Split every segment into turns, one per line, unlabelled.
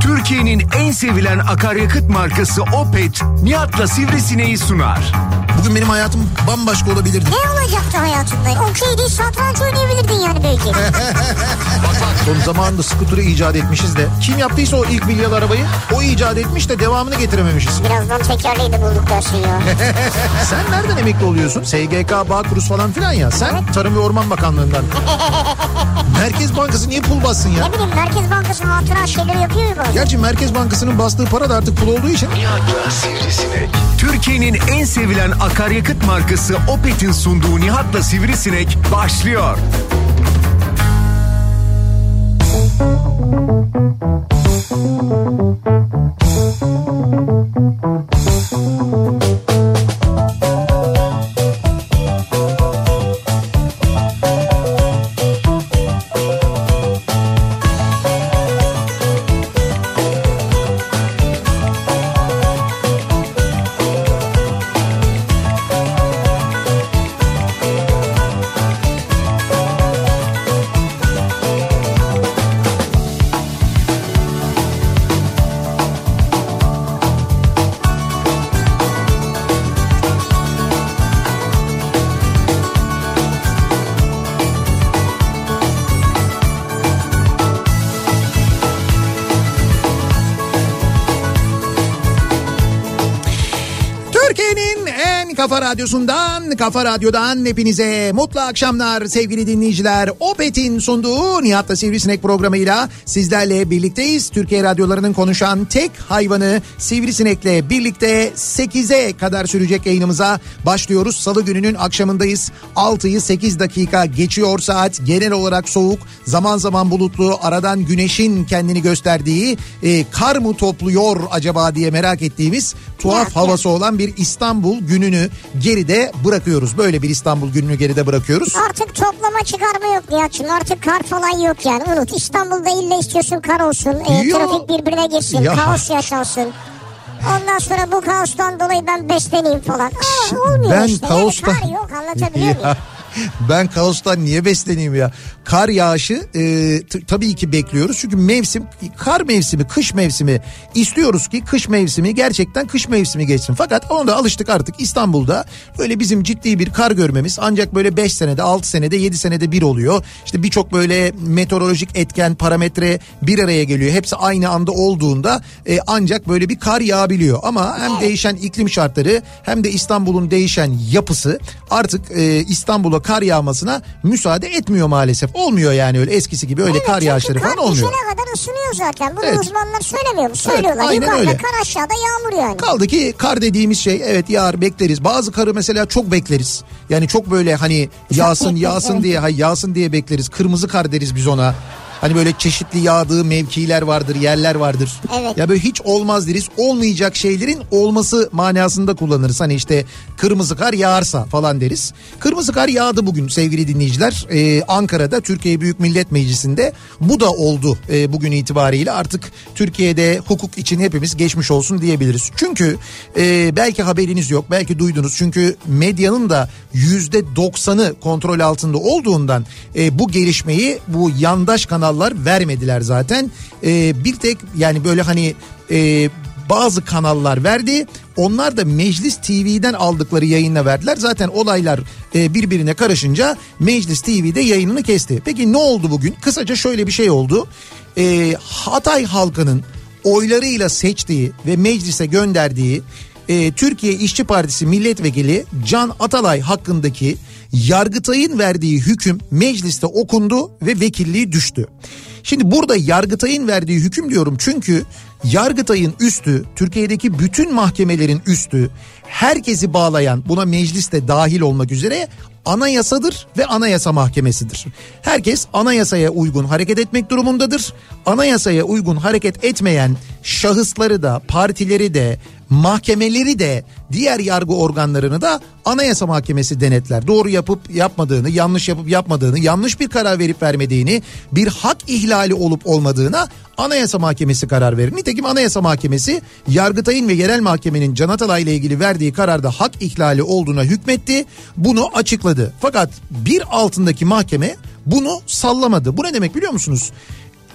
Türkiye'nin en sevilen akaryakıt markası Opet, Nihat'la Sivrisineği sunar.
Bugün benim hayatım bambaşka olabilirdi.
Ne olacaktı hayatında? Okey değil satranç oynayabilirdin yani belki.
Son zamanında skuturu icat etmişiz de. Kim yaptıysa o ilk milyar arabayı o icat etmiş de devamını getirememişiz.
Birazdan tekerleği de bulduk dersin ya.
Sen nereden emekli oluyorsun? SGK, Bağkuruz falan filan ya. Sen Tarım ve Orman Bakanlığı'ndan. Merkez Bankası niye pul bassın ya?
ne bileyim Merkez Bankası hatıra şeyleri yapıyor ya bazen.
Gerçi Merkez Bankası'nın bastığı para da artık pul olduğu için.
Nihat'la Sivrisinek. Türkiye'nin en sevilen akaryakıt markası Opet'in sunduğu Nihat'la Sivrisinek başlıyor.
En kafa radyosundan, kafa radyodan hepinize mutlu akşamlar sevgili dinleyiciler. Opet'in sunduğu Nihat'la Sivrisinek programıyla sizlerle birlikteyiz. Türkiye radyolarının konuşan tek hayvanı Sivrisinek'le birlikte 8'e kadar sürecek yayınımıza başlıyoruz. Salı gününün akşamındayız. 6'yı 8 dakika geçiyor saat. Genel olarak soğuk, zaman zaman bulutlu, aradan güneşin kendini gösterdiği, e, kar mı topluyor acaba diye merak ettiğimiz tuhaf havası olan bir İstanbul gününü geride bırakıyoruz. Böyle bir İstanbul gününü geride bırakıyoruz.
Artık toplama çıkarma yok Nihat'cığım. Artık kar falan yok yani. Unut İstanbul'da ille istiyorsun kar olsun. E, trafik birbirine girsin.
Ya.
Kaos yaşansın. Ondan sonra bu kaostan dolayı ben besleneyim falan. Aa, olmuyor
Ben
işte.
kaostan...
Yani kar yok anlatabiliyor muyum?
Ben kaostan niye besleneyim ya? Kar yağışı e, t- tabii ki bekliyoruz. Çünkü mevsim kar mevsimi, kış mevsimi istiyoruz ki kış mevsimi gerçekten kış mevsimi geçsin. Fakat ona da alıştık artık İstanbul'da öyle bizim ciddi bir kar görmemiz ancak böyle 5 senede, 6 senede, 7 senede bir oluyor. İşte birçok böyle meteorolojik etken, parametre bir araya geliyor. Hepsi aynı anda olduğunda e, ancak böyle bir kar yağabiliyor. Ama hem değişen iklim şartları hem de İstanbul'un değişen yapısı artık e, İstanbul'a kar yağmasına müsaade etmiyor maalesef. Olmuyor yani öyle eskisi gibi öyle
Evet,
kar yağışları falan olmuyor.
düşene kadar ısınıyor zaten. Bunu
Evet.
uzmanlar söylemiyor mu? Söylüyorlar.
aynen
Yukarıda
öyle.
kar aşağıda yağmur yani.
Kaldı ki kar dediğimiz şey evet yağar bekleriz. Bazı karı mesela çok bekleriz. Yani çok böyle hani yağsın yağsın
evet.
diye hay yağsın diye bekleriz. Kırmızı kar deriz biz ona. Hani böyle çeşitli yağdığı mevkiler vardır, yerler vardır.
Evet.
Ya böyle hiç olmaz deriz. Olmayacak şeylerin olması manasında kullanırız. Hani işte kırmızı kar yağarsa falan deriz. Kırmızı kar yağdı bugün sevgili dinleyiciler. Ee, Ankara'da Türkiye Büyük Millet Meclisi'nde bu da oldu e, bugün itibariyle. Artık Türkiye'de hukuk için hepimiz geçmiş olsun diyebiliriz. Çünkü e, belki haberiniz yok, belki duydunuz. Çünkü medyanın da yüzde doksanı kontrol altında olduğundan e, bu gelişmeyi bu yandaş kanallar vermediler zaten. E, bir tek yani böyle hani e, bazı kanallar verdi. Onlar da Meclis TV'den aldıkları yayınla verdiler. Zaten olaylar e, birbirine karışınca Meclis TV'de yayınını kesti. Peki ne oldu bugün? Kısaca şöyle bir şey oldu. E, Hatay halkının oylarıyla seçtiği ve meclise gönderdiği e, Türkiye İşçi Partisi milletvekili Can Atalay hakkındaki Yargıtay'ın verdiği hüküm mecliste okundu ve vekilliği düştü. Şimdi burada Yargıtay'ın verdiği hüküm diyorum çünkü Yargıtay'ın üstü, Türkiye'deki bütün mahkemelerin üstü, herkesi bağlayan buna meclis de dahil olmak üzere anayasadır ve anayasa mahkemesidir. Herkes anayasaya uygun hareket etmek durumundadır. Anayasaya uygun hareket etmeyen şahısları da, partileri de, mahkemeleri de diğer yargı organlarını da anayasa mahkemesi denetler. Doğru yapıp yapmadığını, yanlış yapıp yapmadığını, yanlış bir karar verip vermediğini, bir hak ihlali olup olmadığına anayasa mahkemesi karar verir. Nitekim anayasa mahkemesi Yargıtay'ın ve yerel mahkemenin Can Atalay ile ilgili verdiği kararda hak ihlali olduğuna hükmetti. Bunu açıkladı. Fakat bir altındaki mahkeme bunu sallamadı. Bu ne demek biliyor musunuz?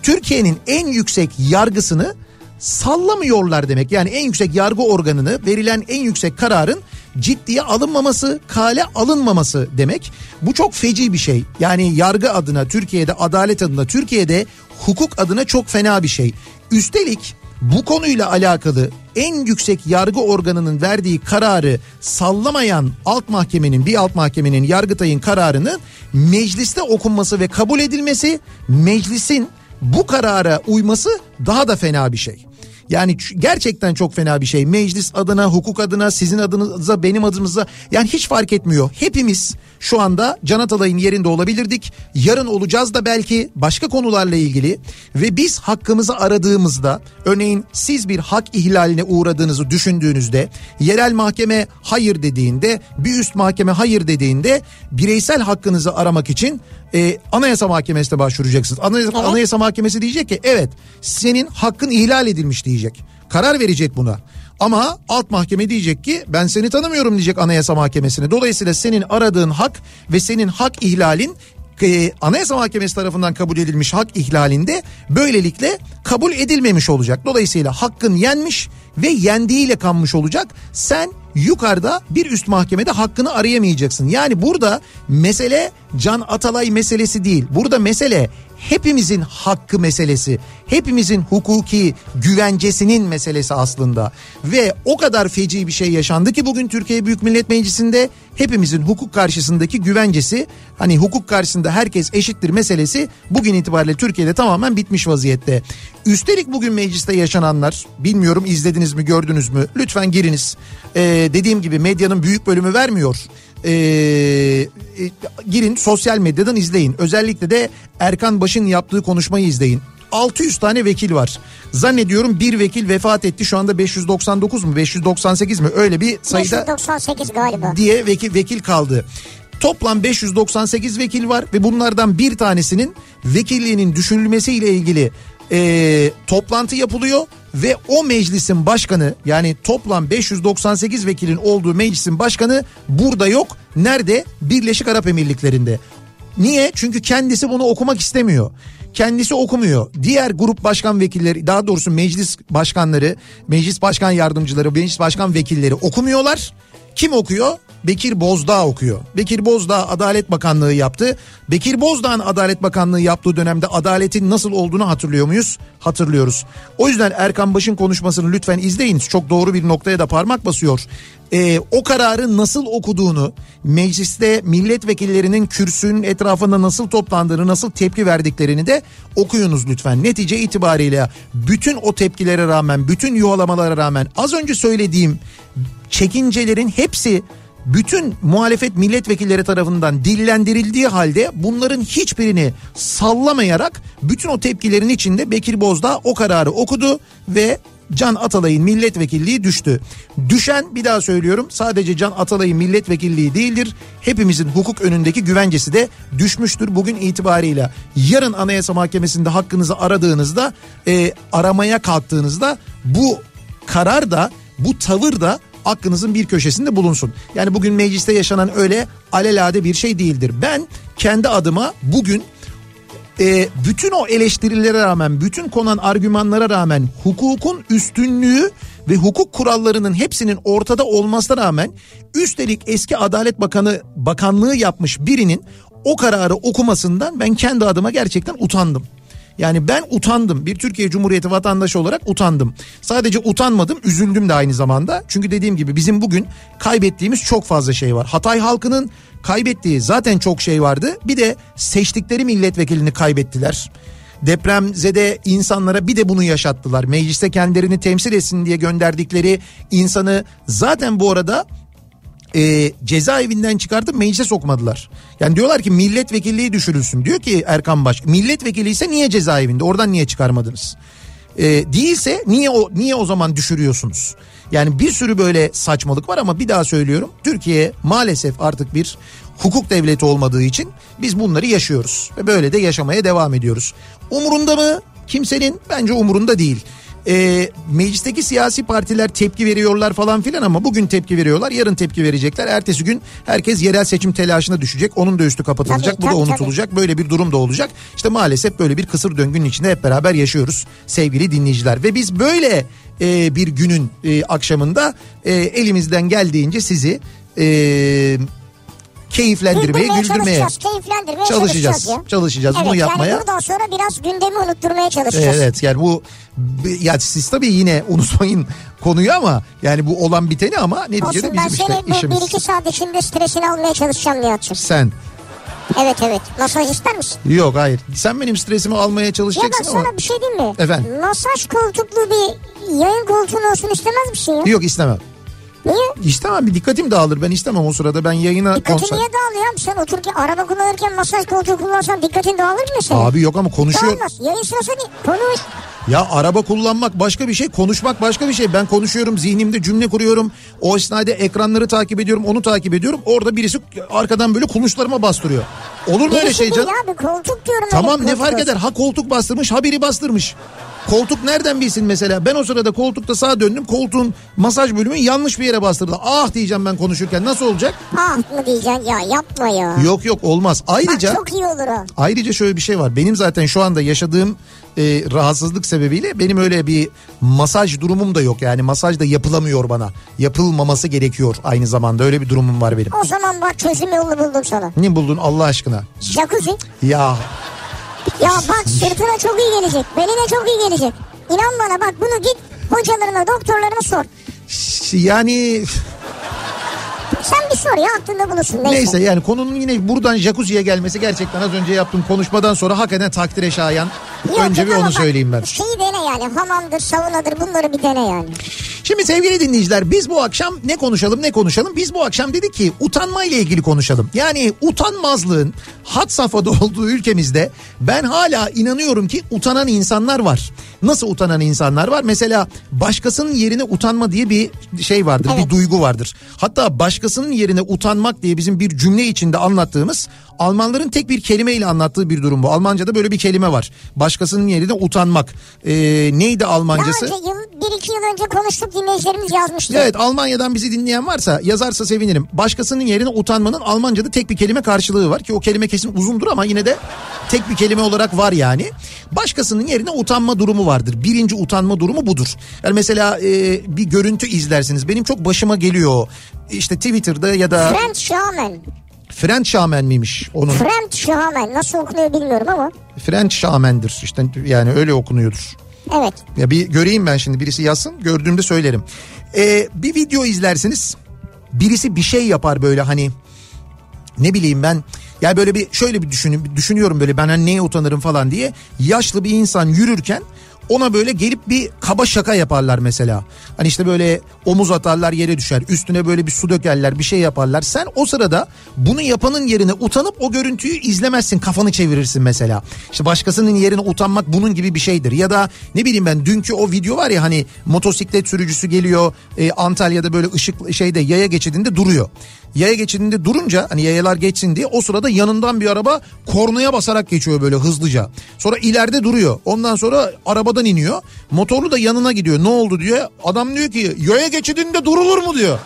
Türkiye'nin en yüksek yargısını sallamıyorlar demek. Yani en yüksek yargı organını verilen en yüksek kararın ciddiye alınmaması, kale alınmaması demek. Bu çok feci bir şey. Yani yargı adına, Türkiye'de adalet adına, Türkiye'de hukuk adına çok fena bir şey. Üstelik bu konuyla alakalı en yüksek yargı organının verdiği kararı sallamayan alt mahkemenin bir alt mahkemenin Yargıtay'ın kararını mecliste okunması ve kabul edilmesi meclisin bu karara uyması daha da fena bir şey. Yani gerçekten çok fena bir şey. Meclis adına, hukuk adına, sizin adınıza, benim adımıza yani hiç fark etmiyor. Hepimiz şu anda Can Atalay'ın yerinde olabilirdik. Yarın olacağız da belki başka konularla ilgili ve biz hakkımızı aradığımızda örneğin siz bir hak ihlaline uğradığınızı düşündüğünüzde yerel mahkeme hayır dediğinde bir üst mahkeme hayır dediğinde bireysel hakkınızı aramak için e, Anayasa Mahkemesi'ne başvuracaksınız. Anayasa, evet. Anayasa Mahkemesi diyecek ki evet senin hakkın ihlal edilmiş diyecek. Karar verecek buna. Ama alt mahkeme diyecek ki ben seni tanımıyorum diyecek Anayasa Mahkemesi'ne. Dolayısıyla senin aradığın hak ve senin hak ihlalin e, Anayasa Mahkemesi tarafından kabul edilmiş hak ihlalinde böylelikle kabul edilmemiş olacak. Dolayısıyla hakkın yenmiş ve yendiğiyle kanmış olacak. Sen yukarıda bir üst mahkemede hakkını arayamayacaksın. Yani burada mesele Can Atalay meselesi değil. Burada mesele hepimizin hakkı meselesi. Hepimizin hukuki güvencesinin meselesi aslında. Ve o kadar feci bir şey yaşandı ki bugün Türkiye Büyük Millet Meclisi'nde hepimizin hukuk karşısındaki güvencesi hani hukuk karşısında herkes eşittir meselesi bugün itibariyle Türkiye'de tamamen bitmiş vaziyette. Üstelik bugün mecliste yaşananlar bilmiyorum izlediniz mi gördünüz mü lütfen giriniz. Ee, dediğim gibi medyanın büyük bölümü vermiyor. Ee, e, girin sosyal medyadan izleyin. Özellikle de Erkan Baş'ın yaptığı konuşmayı izleyin. 600 tane vekil var. Zannediyorum bir vekil vefat etti. Şu anda 599 mu 598 mi öyle bir sayıda
598 galiba.
diye vekil vekil kaldı. Toplam 598 vekil var ve bunlardan bir tanesinin vekilliğinin düşünülmesiyle ilgili e, toplantı yapılıyor ve o meclisin başkanı yani toplam 598 vekilin olduğu meclisin başkanı burada yok. Nerede? Birleşik Arap Emirlikleri'nde. Niye? Çünkü kendisi bunu okumak istemiyor. Kendisi okumuyor. Diğer grup başkan vekilleri daha doğrusu meclis başkanları, meclis başkan yardımcıları, meclis başkan vekilleri okumuyorlar. Kim okuyor? Bekir Bozdağ okuyor. Bekir Bozdağ Adalet Bakanlığı yaptı. Bekir Bozdağ'ın Adalet Bakanlığı yaptığı dönemde adaletin nasıl olduğunu hatırlıyor muyuz? Hatırlıyoruz. O yüzden Erkan Baş'ın konuşmasını lütfen izleyin. Çok doğru bir noktaya da parmak basıyor. Ee, o kararı nasıl okuduğunu, mecliste milletvekillerinin kürsünün etrafında nasıl toplandığını, nasıl tepki verdiklerini de okuyunuz lütfen. Netice itibariyle bütün o tepkilere rağmen, bütün yuvalamalara rağmen az önce söylediğim çekincelerin hepsi bütün muhalefet milletvekilleri tarafından dillendirildiği halde bunların hiçbirini sallamayarak bütün o tepkilerin içinde Bekir Bozdağ o kararı okudu ve Can Atalay'ın milletvekilliği düştü. Düşen bir daha söylüyorum sadece Can Atalay'ın milletvekilliği değildir. Hepimizin hukuk önündeki güvencesi de düşmüştür bugün itibarıyla. Yarın Anayasa Mahkemesi'nde hakkınızı aradığınızda e, aramaya kalktığınızda bu karar da bu tavır da aklınızın bir köşesinde bulunsun. Yani bugün mecliste yaşanan öyle alelade bir şey değildir. Ben kendi adıma bugün e, bütün o eleştirilere rağmen, bütün konan argümanlara rağmen hukukun üstünlüğü ve hukuk kurallarının hepsinin ortada olmasına rağmen üstelik eski Adalet Bakanı bakanlığı yapmış birinin o kararı okumasından ben kendi adıma gerçekten utandım. Yani ben utandım. Bir Türkiye Cumhuriyeti vatandaşı olarak utandım. Sadece utanmadım, üzüldüm de aynı zamanda. Çünkü dediğim gibi bizim bugün kaybettiğimiz çok fazla şey var. Hatay halkının kaybettiği zaten çok şey vardı. Bir de seçtikleri milletvekilini kaybettiler depremzede insanlara bir de bunu yaşattılar. Mecliste kendilerini temsil etsin diye gönderdikleri insanı zaten bu arada e, cezaevinden çıkartıp meclise sokmadılar. Yani diyorlar ki milletvekilliği düşürülsün. Diyor ki Erkan Baş milletvekili ise niye cezaevinde oradan niye çıkarmadınız? E, değilse niye o niye o zaman düşürüyorsunuz? Yani bir sürü böyle saçmalık var ama bir daha söylüyorum. Türkiye maalesef artık bir hukuk devleti olmadığı için biz bunları yaşıyoruz ve böyle de yaşamaya devam ediyoruz. Umurunda mı? Kimsenin bence umurunda değil. E, meclisteki siyasi partiler tepki veriyorlar falan filan ama bugün tepki veriyorlar yarın tepki verecekler. Ertesi gün herkes yerel seçim telaşına düşecek onun da üstü kapatılacak
Tabii,
bu da
tabii,
unutulacak böyle bir durum da olacak. İşte maalesef böyle bir kısır döngünün içinde hep beraber yaşıyoruz sevgili dinleyiciler ve biz böyle e, bir günün e, akşamında e, elimizden geldiğince sizi e, keyiflendirmeye,
Güldürmeye
güldürmeye
çalışacağız, keyiflendirmeye
çalışacağız.
çalışacağız ya.
Çalışacağız.
Evet
Bunu yapmaya.
yani buradan sonra biraz gündemi unutturmaya çalışacağız.
Evet yani bu ya siz tabii yine unutmayın konuyu ama yani bu olan biteni ama neticede
Olsun ben
bizim
seni
işte işimiz.
bir iki saat içinde stresini almaya çalışacağım Nihat'cığım.
Sen
Evet evet. Masaj ister misin?
yok hayır sen benim stresimi almaya
Ya
çalışacaksın ama
sana bir şey diyeyim mi?
Efendim?
Masaj koltuklu bir yayın koltuğun olsun istemez misin ya?
yok istemem.
Niye?
İstemem bir dikkatim dağılır ben istemem o sırada ben yayına
Dikkatin
konsantre-
niye dağılıyor? Sen otururken araba kullanırken masaj koltuğu kullansan dikkatin dağılır mı senin?
Abi yok ama konuşuyor.
Dağılmaz. Yayın sırası değil. Konuş.
Ya araba kullanmak başka bir şey, konuşmak başka bir şey. Ben konuşuyorum, zihnimde cümle kuruyorum. O esnada ekranları takip ediyorum, onu takip ediyorum. Orada birisi arkadan böyle kulunçlarıma bastırıyor. Olur mu öyle şey canım?
abi koltuk diyorum.
Tamam ne fark eder? Ha koltuk bastırmış, ha biri bastırmış. Koltuk nereden bilsin mesela? Ben o sırada koltukta sağa döndüm. Koltuğun masaj bölümü yanlış bir yere bastırdı. Ah diyeceğim ben konuşurken. Nasıl olacak?
Ah mı diyeceksin ya yapma ya.
Yok yok olmaz. Ayrıca
Bak çok iyi olur o.
Ayrıca şöyle bir şey var. Benim zaten şu anda yaşadığım e, rahatsızlık sebebiyle benim öyle bir masaj durumum da yok. Yani masaj da yapılamıyor bana. Yapılmaması gerekiyor aynı zamanda. Öyle bir durumum var benim.
O zaman bak çözüm yolunu buldum sana.
Ne buldun Allah aşkına?
Jacuzzi.
Ya
Ya bak sırtına çok iyi gelecek. Beline çok iyi gelecek. İnan bana bak bunu git hocalarına doktorlarına sor.
yani
Sen bir sor ya aklında bulunsun. Neyse.
neyse yani konunun yine buradan jacuzziye gelmesi gerçekten az önce yaptığım konuşmadan sonra hakikaten takdire şayan.
Yok,
önce bir onu
bak,
söyleyeyim ben.
Şeyi dene yani hamamdır saunadır bunları bir dene yani.
Şimdi sevgili dinleyiciler biz bu akşam ne konuşalım ne konuşalım? Biz bu akşam dedik ki utanma ile ilgili konuşalım. Yani utanmazlığın had safhada olduğu ülkemizde ben hala inanıyorum ki utanan insanlar var. Nasıl utanan insanlar var? Mesela başkasının yerine utanma diye bir şey vardır,
Evet.
bir duygu vardır. Hatta başkasının yerine utanmak diye bizim bir cümle içinde anlattığımız Almanların tek bir kelimeyle anlattığı bir durum bu. Almanca'da böyle bir kelime var. Başkasının yerine utanmak. Ee, neydi
Daha
Almancası?
önce yıl, bir iki yıl önce konuştuk dinleyicilerimiz yazmıştı.
Evet Almanya'dan bizi dinleyen varsa yazarsa sevinirim. Başkasının yerine utanmanın Almanca'da tek bir kelime karşılığı var ki o kelime kesin uzundur ama yine de tek bir kelime olarak var yani. Başkasının yerine utanma durumu vardır. Birinci utanma durumu budur. Yani mesela e, bir görüntü izlersiniz. Benim çok başıma geliyor. İşte Twitter'da ya da
French Shaman.
French Shaman miymiş onun?
French Shaman nasıl okunuyor bilmiyorum ama.
French Shaman'dır işte yani öyle okunuyordur.
Evet.
Ya bir göreyim ben şimdi birisi yazsın gördüğümde söylerim. Ee, bir video izlersiniz birisi bir şey yapar böyle hani ne bileyim ben ya böyle bir şöyle bir düşünün, düşünüyorum böyle ben hani neye utanırım falan diye yaşlı bir insan yürürken ona böyle gelip bir kaba şaka yaparlar mesela. Hani işte böyle omuz atarlar yere düşer. Üstüne böyle bir su dökerler bir şey yaparlar. Sen o sırada bunu yapanın yerine utanıp o görüntüyü izlemezsin. Kafanı çevirirsin mesela. İşte başkasının yerine utanmak bunun gibi bir şeydir. Ya da ne bileyim ben dünkü o video var ya hani motosiklet sürücüsü geliyor e, Antalya'da böyle ışık şeyde yaya geçidinde duruyor. Yaya geçidinde durunca hani yayalar geçsin diye o sırada yanından bir araba kornaya basarak geçiyor böyle hızlıca. Sonra ileride duruyor. Ondan sonra arabadan iniyor. Motorlu da yanına gidiyor. Ne oldu diyor. Adam diyor ki yaya geçidinde durulur mu diyor.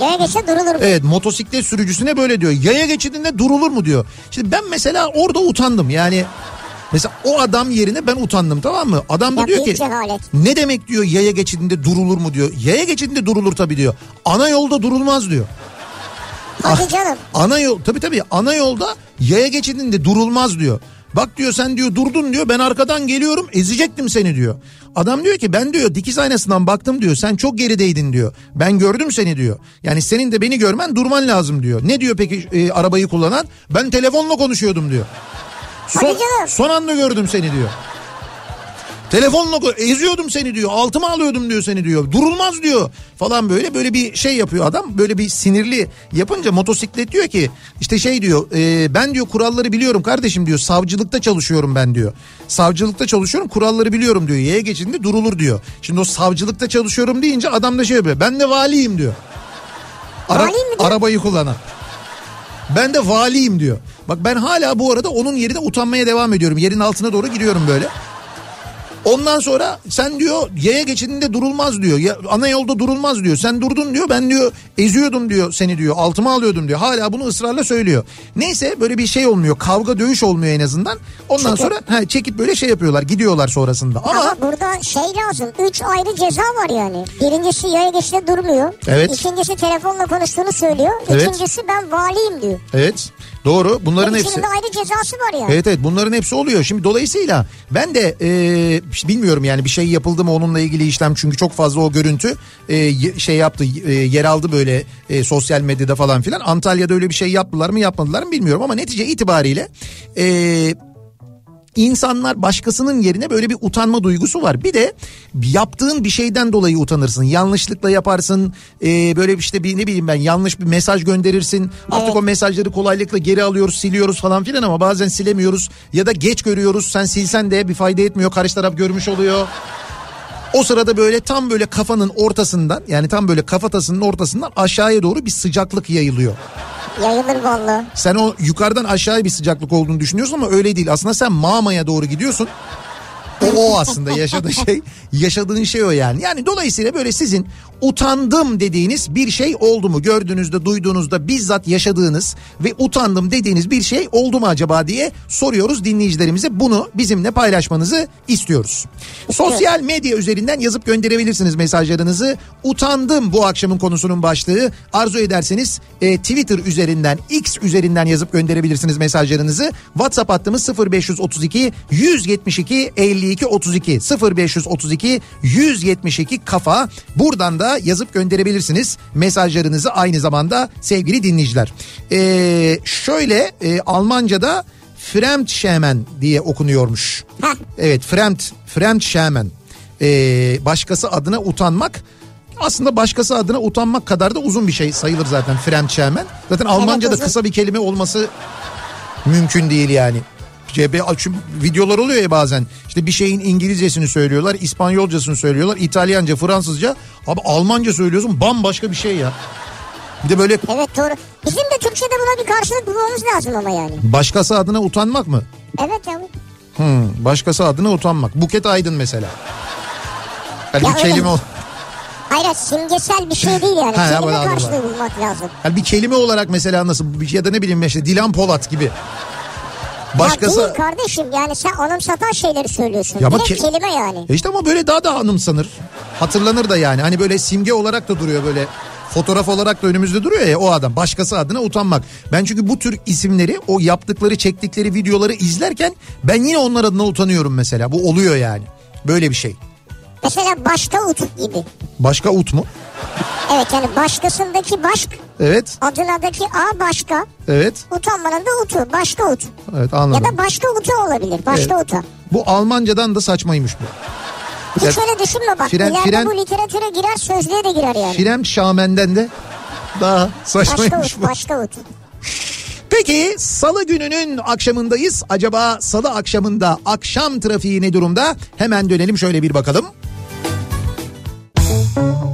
Yaya geçse durulur.
Evet motosiklet sürücüsüne böyle diyor. Yaya geçidinde durulur mu diyor. Şimdi ben mesela orada utandım. Yani mesela o adam yerine ben utandım tamam mı? Adam da
Ya
diyor ki
cehalet.
ne demek diyor yaya geçidinde durulur mu diyor. Yaya geçidinde durulur tabii diyor. Ana yolda durulmaz diyor.
Hadi canım.
Ana yol tabii tabii ana yolda yaya geçidinde durulmaz diyor. Bak diyor sen diyor durdun diyor ben arkadan geliyorum ezecektim seni diyor. Adam diyor ki ben diyor dikiz aynasından baktım diyor sen çok gerideydin diyor. Ben gördüm seni diyor. Yani senin de beni görmen durman lazım diyor. Ne diyor peki e, arabayı kullanan? Ben telefonla konuşuyordum diyor. Son, son anda gördüm seni diyor. Telefonla eziyordum seni diyor. Altıma alıyordum diyor seni diyor. Durulmaz diyor falan böyle böyle bir şey yapıyor adam. Böyle bir sinirli yapınca motosiklet diyor ki işte şey diyor e, ben diyor kuralları biliyorum kardeşim diyor. Savcılıkta çalışıyorum ben diyor. Savcılıkta çalışıyorum kuralları biliyorum diyor. Yaya geçidinde durulur diyor. Şimdi o savcılıkta çalışıyorum deyince adam da şey yapıyor. Ben de valiyim diyor. Ara-
Vali mi?
Arabayı kullanan. Ben de valiyim diyor. Bak ben hala bu arada onun yerine utanmaya devam ediyorum. Yerin altına doğru gidiyorum böyle. Ondan sonra sen diyor yaya geçidinde durulmaz diyor. Ya, ana yolda durulmaz diyor. Sen durdun diyor. Ben diyor eziyordum diyor seni diyor. Altıma alıyordum diyor. Hala bunu ısrarla söylüyor. Neyse böyle bir şey olmuyor. Kavga dövüş olmuyor en azından. Ondan
Çekip.
sonra ha, çekip böyle şey yapıyorlar. Gidiyorlar sonrasında. Ama
Ama burada şey lazım. Üç ayrı ceza var yani. Birincisi yaya geçişte durmuyor.
Evet.
İkincisi telefonla konuştuğunu söylüyor.
Evet.
İkincisi ben valiyim diyor.
evet doğru bunların hepsi.
De ayrı cezası var yani.
Evet evet bunların hepsi oluyor. Şimdi dolayısıyla ben de e, bilmiyorum yani bir şey yapıldı mı onunla ilgili işlem çünkü çok fazla o görüntü e, şey yaptı e, yer aldı böyle e, sosyal medyada falan filan. Antalya'da öyle bir şey yaptılar mı yapmadılar mı bilmiyorum ama netice itibariyle e, İnsanlar başkasının yerine böyle bir utanma duygusu var. Bir de yaptığın bir şeyden dolayı utanırsın. Yanlışlıkla yaparsın. e, böyle işte bir ne bileyim ben yanlış bir mesaj gönderirsin. Artık
Evet.
o mesajları kolaylıkla geri alıyoruz, siliyoruz falan filan ama bazen silemiyoruz. Ya da geç görüyoruz. Sen silsen de bir fayda etmiyor. Karşı taraf görmüş oluyor. O sırada böyle tam böyle kafanın ortasından yani tam böyle kafatasının ortasından aşağıya doğru bir sıcaklık yayılıyor.
Yayılır valla.
Sen o yukarıdan aşağıya bir sıcaklık olduğunu düşünüyorsun ama öyle değil. Aslında sen mamaya doğru gidiyorsun. O, o aslında yaşadığın şey yaşadığın şey o yani. Yani dolayısıyla böyle sizin utandım dediğiniz bir şey oldu mu? Gördüğünüzde, duyduğunuzda bizzat yaşadığınız ve utandım dediğiniz bir şey oldu mu acaba diye soruyoruz dinleyicilerimize. Bunu bizimle paylaşmanızı istiyoruz. Sosyal medya üzerinden yazıp gönderebilirsiniz mesajlarınızı. Utandım bu akşamın konusunun başlığı. Arzu ederseniz e, Twitter üzerinden, X üzerinden yazıp gönderebilirsiniz mesajlarınızı. WhatsApp hattımız 0532 172 52 32 0532 172 kafa. Buradan da yazıp gönderebilirsiniz mesajlarınızı aynı zamanda sevgili dinleyiciler. E, şöyle e, Almanca'da Fremdschämen diye okunuyormuş.
Heh.
Evet Fremd, Fremdschämen. Ee, başkası adına utanmak. Aslında başkası adına utanmak kadar da uzun bir şey sayılır zaten Fremdschämen. Zaten Almanca'da kısa bir kelime olması mümkün değil yani. CB çünkü videolar oluyor ya bazen. İşte bir şeyin İngilizcesini söylüyorlar, İspanyolcasını söylüyorlar, İtalyanca, Fransızca. Abi Almanca söylüyorsun bambaşka bir şey ya. Bir de böyle
Evet doğru. Bizim de Türkçe'de buna bir karşılık bulmamız lazım ama yani.
başkası adına utanmak mı?
Evet ya.
Hmm, başkası adına utanmak. Buket Aydın mesela. Yani
Ya
bir
öyle
kelime ol-
Hayır simgesel bir şey değil yani.
Ha,
Kelime karşılığı bulmak lazım.
Yani bir kelime olarak mesela nasıl ya da ne bileyim işte Dilan Polat gibi.
Ya
Başkası
değil kardeşim yani sen anımsatan şeyleri söylüyorsun.
Ya
Direkt
ke-
kelime yani.
E işte ama böyle daha da anımsanır. Hatırlanır da yani. Hani böyle simge olarak da duruyor böyle. Fotoğraf olarak da önümüzde duruyor ya o adam. Başkası adına utanmak. Ben çünkü bu tür isimleri o yaptıkları çektikleri videoları izlerken ben yine onlar adına utanıyorum mesela. Bu oluyor yani. Böyle bir şey.
Mesela başka ut gibi.
Başka ut mu?
Evet yani başkasındaki başk,
Evet.
adınadaki a başka,
Evet.
utanmanın da utu, başka ut.
Evet
Ya
anladım.
da başka utu olabilir, başka
Evet.
uta.
Bu Almancadan da saçmaymış bu.
Hiç
Ya-
öyle düşünme bak.
Fren-
İleride
fren-
bu literatüre girer, sözlüğe de girer yani.
Frem Şamen'den de daha
Başka
saçmaymış
ut,
bu.
başka ut.
Peki salı gününün akşamındayız. Acaba salı akşamında akşam trafiği ne durumda? Hemen dönelim şöyle bir bakalım. Kafa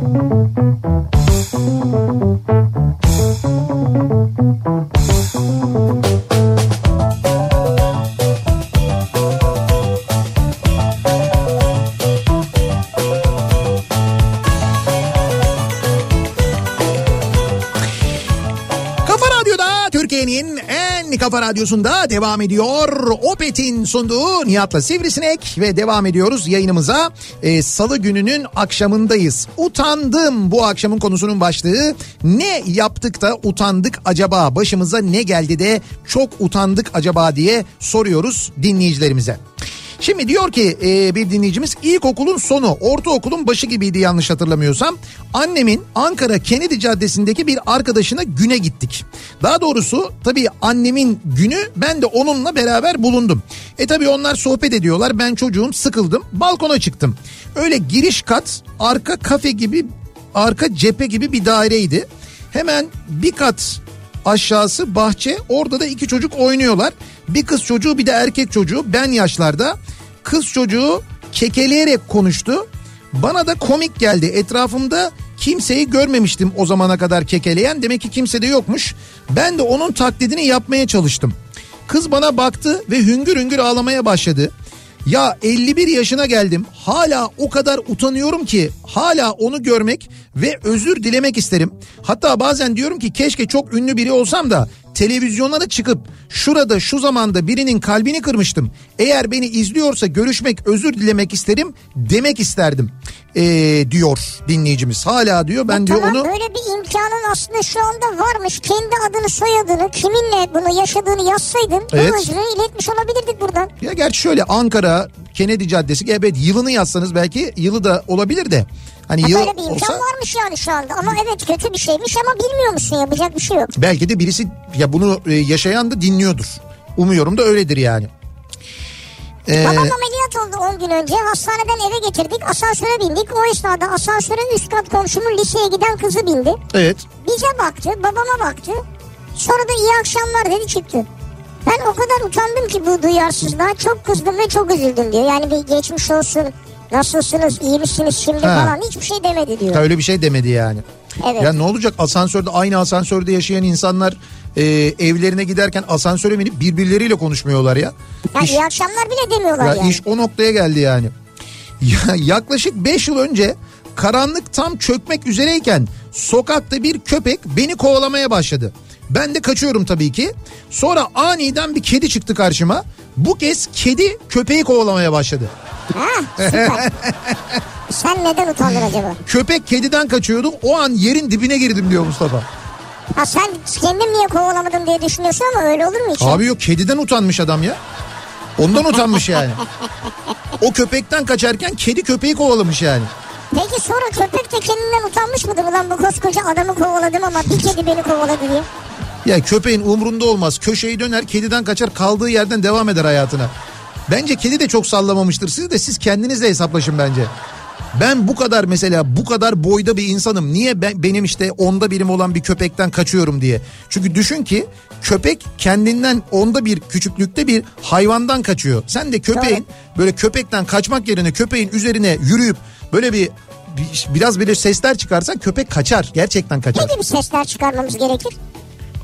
kafa radyosunda devam ediyor. Opet'in sunduğu Nihat'la Sivrisinek ve devam ediyoruz yayınımıza. Ee, Salı gününün akşamındayız. Utandım bu akşamın konusunun başlığı. Ne yaptık da utandık acaba? Başımıza ne geldi de çok utandık acaba diye soruyoruz dinleyicilerimize. Şimdi diyor ki e, bir dinleyicimiz ilkokulun sonu ortaokulun başı gibiydi yanlış hatırlamıyorsam. Annemin Ankara Kennedy Caddesi'ndeki bir arkadaşına güne gittik. Daha doğrusu tabii annemin günü ben de onunla beraber bulundum. E tabii onlar sohbet ediyorlar ben çocuğum sıkıldım balkona çıktım. Öyle giriş kat arka kafe gibi arka cephe gibi bir daireydi. Hemen bir kat aşağısı bahçe orada da iki çocuk oynuyorlar. Bir kız çocuğu bir de erkek çocuğu ben yaşlarda. Kız çocuğu kekeleyerek konuştu. Bana da komik geldi. Etrafımda kimseyi görmemiştim o zamana kadar kekeleyen. Demek ki kimse de yokmuş. Ben de onun taklidini yapmaya çalıştım. Kız bana baktı ve hüngür hüngür ağlamaya başladı. Ya 51 yaşına geldim. Hala o kadar utanıyorum ki hala onu görmek ve özür dilemek isterim. Hatta bazen diyorum ki keşke çok ünlü biri olsam da televizyonlara çıkıp şurada şu zamanda birinin kalbini kırmıştım. Eğer beni izliyorsa görüşmek özür dilemek isterim demek isterdim ee, diyor dinleyicimiz. Hala diyor ben
E
diyor
tamam
onu
böyle bir imkanın aslında şu anda varmış. Kendi adını soyadını kiminle bunu yaşadığını yazsaydın
Evet.
bu özrü iletmiş olabilirdik buradan.
ya gerçi şöyle Ankara Kennedy Caddesi evet yılını yazsanız belki yılı da olabilir de hani
Ha, böyle bir imkan
olsa
varmış yani şu anda ama evet kötü bir şeymiş ama bilmiyor musun yapacak bir şey yok.
belki de birisi ya bunu e, yaşayan da dinliyordur. Umuyorum da öyledir yani. Ee,
Babam ameliyat oldu 10 gün önce. Hastaneden eve getirdik. Asansöre bindik. O esnada asansöre üst kat komşumun liseye giden kızı bindi.
evet.
Bize baktı, babama baktı. Sonra da iyi akşamlar dedi çıktı. Ben o kadar utandım ki bu duyarsızlığa. Çok kızdım ve çok üzüldüm diyor. Yani bir geçmiş olsun. Nasılsınız, iyi misiniz şimdi
Ha.
falan hiçbir şey demedi diyor.
Ha, öyle bir şey demedi yani.
Evet.
Ya ne olacak asansörde aynı asansörde yaşayan insanlar e, evlerine giderken asansöre binip birbirleriyle konuşmuyorlar ya.
Ya
İş-
iyi akşamlar bile demiyorlar
Ya
yani.
iş o noktaya geldi yani. Ya, yaklaşık 5 yıl önce karanlık tam çökmek üzereyken sokakta bir köpek beni kovalamaya başladı. Ben de kaçıyorum tabii ki. Sonra aniden bir kedi çıktı karşıma. Bu kez kedi köpeği kovalamaya başladı.
Ha, süper. Sen neden utandın acaba?
Köpek kediden kaçıyordu. O an yerin dibine girdim diyor Mustafa.
Ha sen kendim niye kovalamadım diye düşünüyorsun ama öyle olur mu hiç?
Abi yok kediden utanmış adam ya. Ondan utanmış yani. O köpekten kaçarken kedi köpeği kovalamış yani.
Peki sonra köpek de kendinden utanmış mıdır? Ulan bu koskoca adamı kovaladım ama bir kedi beni kovaladı diye.
Ya köpeğin umrunda olmaz. Köşeyi döner kediden kaçar kaldığı yerden devam eder hayatına. Bence kedi de çok sallamamıştır sizi de siz kendinizle hesaplaşın bence. Ben bu kadar mesela bu kadar boyda bir insanım. Niye ben, benim işte onda birim olan bir köpekten kaçıyorum diye. Çünkü düşün ki köpek kendinden onda bir küçüklükte bir hayvandan kaçıyor. Sen de köpeğin böyle köpekten kaçmak yerine köpeğin üzerine yürüyüp böyle bir, bir- biraz böyle sesler çıkarsan köpek kaçar. Gerçekten kaçar.
Ne gibi sesler çıkarmamız gerekir?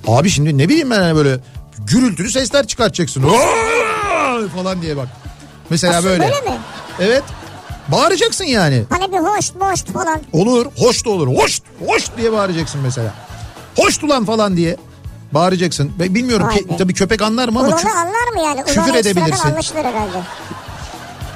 Abi şimdi ne bileyim ben hani böyle gürültülü sesler çıkartacaksın. "Aa!" falan diye bak. Mesela
Asıl
böyle.
böyle mi?
Evet. Bağıracaksın yani.
Hani bir hoş boş falan.
Olur. Hoş da olur. Hoş. Hoş diye bağıracaksın mesela. Hoş ulan falan diye. Bağıracaksın. Ben bilmiyorum ki, tabii köpek anlar mı ama
Ulanı anlar mı yani?
küfür
Ulan ekstradan
edebilirsin.
anlaşılır herhalde.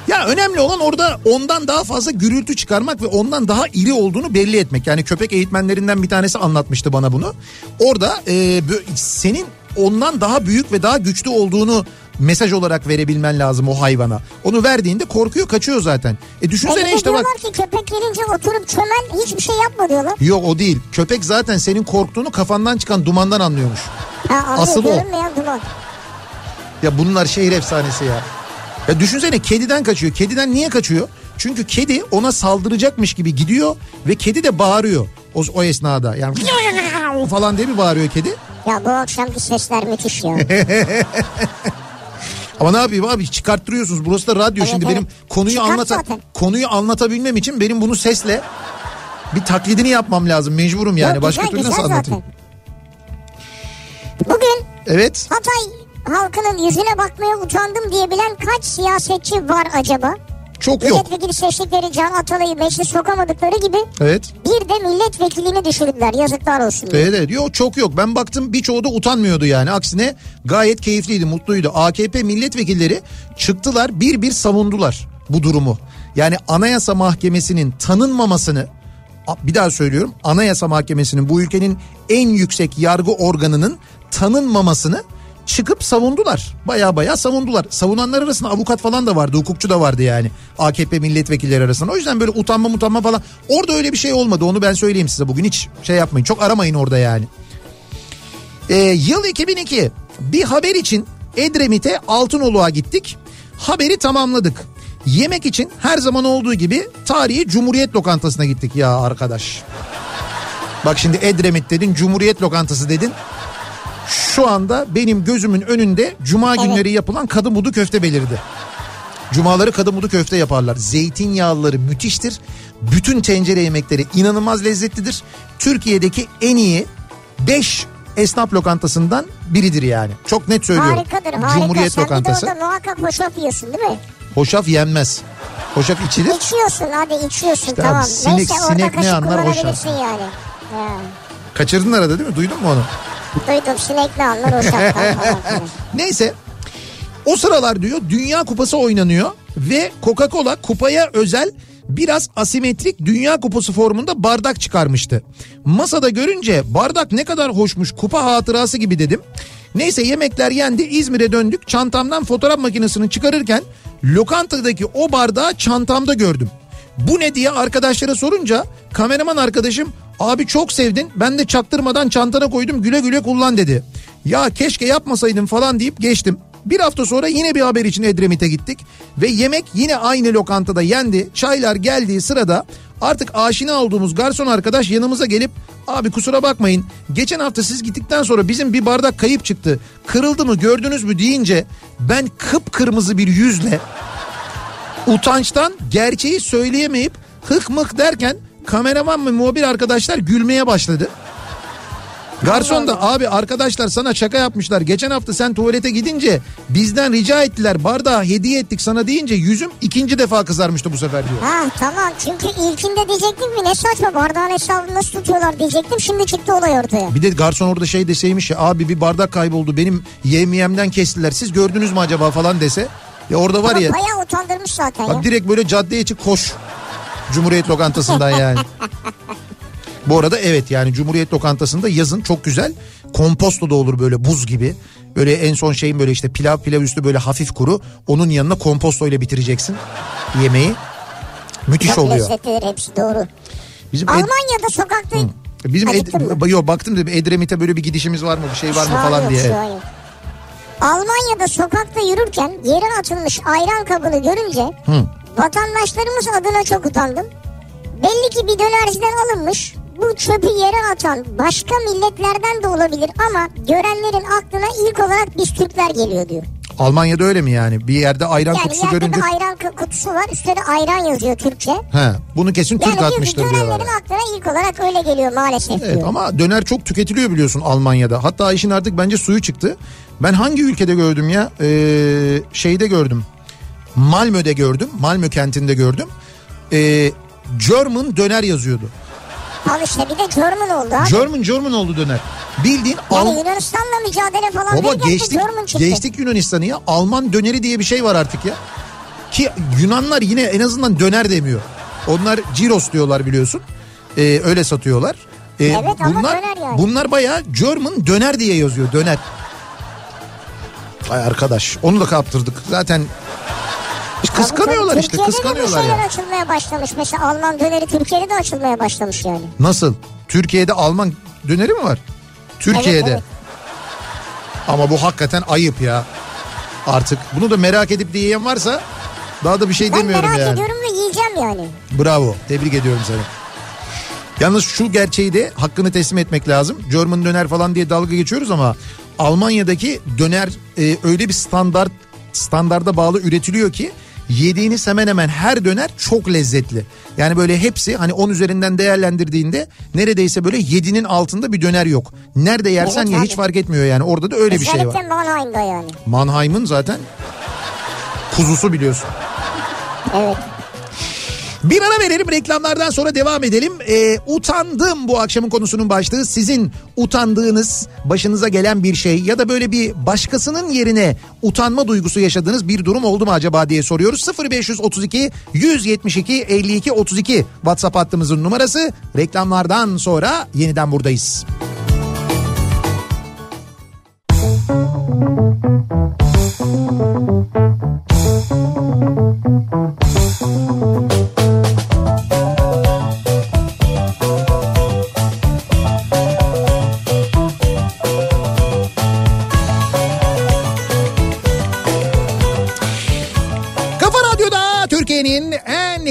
Ya önemli olan orada ondan daha fazla gürültü çıkarmak ve ondan daha iri olduğunu belli etmek. Yani köpek eğitmenlerinden bir tanesi anlatmıştı bana bunu. Orada e, senin ondan daha büyük ve daha güçlü olduğunu mesaj olarak verebilmen lazım o hayvana. Onu verdiğinde korkuyor kaçıyor zaten. E düşünsene
Peki
işte bak.
ki köpek gelince oturup çömel hiçbir şey yapma diyorlar.
Yok o değil. Köpek zaten senin korktuğunu kafandan çıkan dumandan anlıyormuş.
Ha,
Asıl o.
görünmeyen duman.
Ya bunlar şehir efsanesi ya. Ya düşünsene kediden kaçıyor. Kediden niye kaçıyor? Çünkü kedi ona saldıracakmış gibi gidiyor ve kedi de bağırıyor o, o esnada. Yani falan diye bir bağırıyor kedi.
Ya bu akşamki sesler müthiş ya.
Ama ne yapayım abi çıkarttırıyorsunuz. Burası da radyo
Evet,
şimdi
evet.
benim konuyu
Çıkart
anlata
zaten.
konuyu anlatabilmem için benim bunu sesle bir taklidini yapmam lazım. Mecburum yani.
Yok,
Başka
güzel,
türlü nasıl
güzel
anlatayım?
zaten. Bugün
Evet.
Hatay halkının yüzüne bakmaya utandım diyebilen kaç siyasetçi var acaba?
Çok yok.
Milletvekili seçtikleri Can Atalay'ı meclis sokamadıkları gibi
Evet.
bir de milletvekilini düşürdüler yazıklar olsun. diye.
Evet evet. Yok çok yok. Ben baktım birçoğu da utanmıyordu yani. Aksine gayet keyifliydi, mutluydu. AKP milletvekilleri çıktılar bir bir savundular bu durumu. Yani Anayasa Mahkemesi'nin tanınmamasını bir daha söylüyorum. Anayasa Mahkemesi'nin bu ülkenin en yüksek yargı organının tanınmamasını çıkıp savundular. Baya baya savundular. Savunanlar arasında avukat falan da vardı, hukukçu da vardı yani. AKP milletvekilleri arasında. O yüzden böyle utanma mutanma falan. Orada öyle bir şey olmadı. Onu ben söyleyeyim size bugün. Hiç şey yapmayın. Çok aramayın orada yani. Ee, yıl 2002 bir haber için Edremit'e Altınoluk'a gittik. Haberi tamamladık. Yemek için her zaman olduğu gibi tarihi Cumhuriyet Lokantası'na gittik ya arkadaş. Bak şimdi Edremit dedin, Cumhuriyet Lokantası dedin. Şu anda benim gözümün önünde cuma
Evet.
günleri yapılan kadımudu köfte belirdi. Cumaları kadımudu köfte yaparlar. Zeytinyağlıları müthiştir. Bütün tencere yemekleri inanılmaz lezzetlidir. Türkiye'deki en iyi 5 esnaf lokantasından biridir yani. Çok net söylüyorum.
Harikadır harika.
Cumhuriyet
Sen
lokantası.
bir de orada muhakkak hoşaf yiyorsun değil mi?
Hoşaf yenmez. Hoşaf içilir.
İçiyorsun hadi içiyorsun
İşte
tamam.
abi, sinek-
Neyse
sinek ne anlar hoşaf?
yani. Ya.
Kaçırdın arada değil mi? Duydun mu onu?
Duydum sinek ne anlar hoşaftan falan.
Neyse o sıralar diyor Dünya Kupası oynanıyor ve Coca-Cola kupaya özel biraz asimetrik Dünya Kupası formunda bardak çıkarmıştı. Masada görünce bardak ne kadar hoşmuş kupa hatırası gibi dedim. Neyse yemekler yendi İzmir'e döndük çantamdan fotoğraf makinesini çıkarırken lokantadaki o bardağı çantamda gördüm. Bu ne diye arkadaşlara sorunca kameraman arkadaşım abi çok sevdin ben de çaktırmadan çantana koydum güle güle kullan dedi. Ya keşke yapmasaydım falan deyip geçtim. Bir hafta sonra yine bir haber için Edremit'e gittik ve yemek yine aynı lokantada yendi. Çaylar geldiği sırada artık aşina olduğumuz garson arkadaş yanımıza gelip abi kusura bakmayın geçen hafta siz gittikten sonra bizim bir bardak kayıp çıktı. Kırıldı mı gördünüz mü deyince ben kıpkırmızı bir yüzle utançtan gerçeği söyleyemeyip hık mık derken kameraman ve muhabir arkadaşlar gülmeye başladı. Garson da abi arkadaşlar sana şaka yapmışlar. Geçen hafta sen tuvalete gidince bizden rica ettiler bardağı hediye ettik sana deyince yüzüm ikinci defa kızarmıştı bu sefer diyor.
Ha tamam çünkü ilkinde diyecektim ki ne saçma bardağın hesabını nasıl tutuyorlar diyecektim. Şimdi çıktı olay ortaya.
Bir de garson orada şey deseymiş ya abi bir bardak kayboldu benim yemiyemden kestiler siz gördünüz mü acaba falan dese. Ya orada var
Ama
ya
bayağı utandırmış zaten ya.
Bak direkt böyle caddeye çık koş. Cumhuriyet lokantasından yani. Bu arada evet yani Cumhuriyet lokantasında yazın çok güzel komposto da olur böyle buz gibi. Böyle en son şeyin böyle işte pilav pilav üstü böyle hafif kuru. Onun yanına komposto ile bitireceksin yemeği. Müthiş
Çok
oluyor.
lezzetlidir hepsi doğru.
Bizim Ed-
Almanya'da sokakta...
bizim
Ha,
Ed-
mi?
Yo, baktım dedim Edremit'e böyle bir gidişimiz var mı bir şey var mı falan
yok,
diye.
şu an yok. Almanya'da sokakta yürürken yere atılmış ayran kabını görünce vatandaşlarımız adına çok utandım. Belli ki bir dönerciden alınmış. Bu çöpü yere atan başka milletlerden de olabilir ama görenlerin aklına ilk olarak biz Türkler geliyor diyor.
Almanya'da öyle mi yani? Bir yerde ayran
Yani
kutusu
yerde
görünce
bir ayran kutusu var üstüne ayran yazıyor Türkçe.
he, bunu kesin
Yani
Türk
ki
atmıştır diyorlar.
görenlerin aklına ilk olarak öyle geliyor maalesef
Evet
diyor.
ama döner çok tüketiliyor biliyorsun Almanya'da. Hatta işin artık bence suyu çıktı. Ben hangi ülkede gördüm ya? Ee, şeyde gördüm. Malmö'de gördüm. Malmö kentinde gördüm. Ee, German döner yazıyordu.
Al işte bir de German oldu abi.
German German oldu döner. Bildiğin
yani
Al-
Yunanistan'la mücadele falan
Baba
derken de
geçtik,
German çıktı.
geçtik Yunanistan'ı ya. Alman döneri diye bir şey var artık ya. Ki Yunanlar yine en azından döner demiyor. Onlar gyros diyorlar biliyorsun. Ee, öyle satıyorlar. Ee,
Evet ama
bunlar,
döner yani.
Bunlar bayağı German döner diye yazıyor döner. Ay arkadaş onu da kaptırdık. Zaten kıskanıyorlar
Tabii,
işte
Türkiye'de de
kıskanıyorlar
bu şeyler
ya.
açılmaya başlamış. Mesela Alman döneri Türkiye'de de açılmaya başlamış yani.
Nasıl? Türkiye'de Alman döneri mi var? Türkiye'de.
evet.
Ama bu hakikaten ayıp ya. Artık bunu da merak edip de yiyen varsa daha da bir şey
Ben
demiyorum
merak
yani.
ediyorum ve yiyeceğim yani.
Bravo. Tebrik ediyorum seni. Yalnız şu gerçeği de hakkını teslim etmek lazım. German döner falan diye dalga geçiyoruz ama Almanya'daki döner e, öyle bir standart standarda bağlı üretiliyor ki yediğiniz hemen hemen her döner çok lezzetli. Yani böyle hepsi hani 10 üzerinden değerlendirdiğinde neredeyse böyle 7'nin altında bir döner yok. Nerede yersen
Evet abi.
hiç fark etmiyor yani. Orada da öyle bir şey var.
Özellikle Mannheim'da yani.
Mannheim'ın zaten kuzusu biliyorsun.
Evet.
Bir ara verelim reklamlardan sonra devam edelim. Ee, utandım bu akşamın konusunun başlığı. Sizin utandığınız başınıza gelen bir şey ya da böyle bir başkasının yerine utanma duygusu yaşadığınız bir durum oldu mu acaba diye soruyoruz. 0532 172 52 32 WhatsApp hattımızın numarası. Reklamlardan sonra yeniden buradayız. Kafa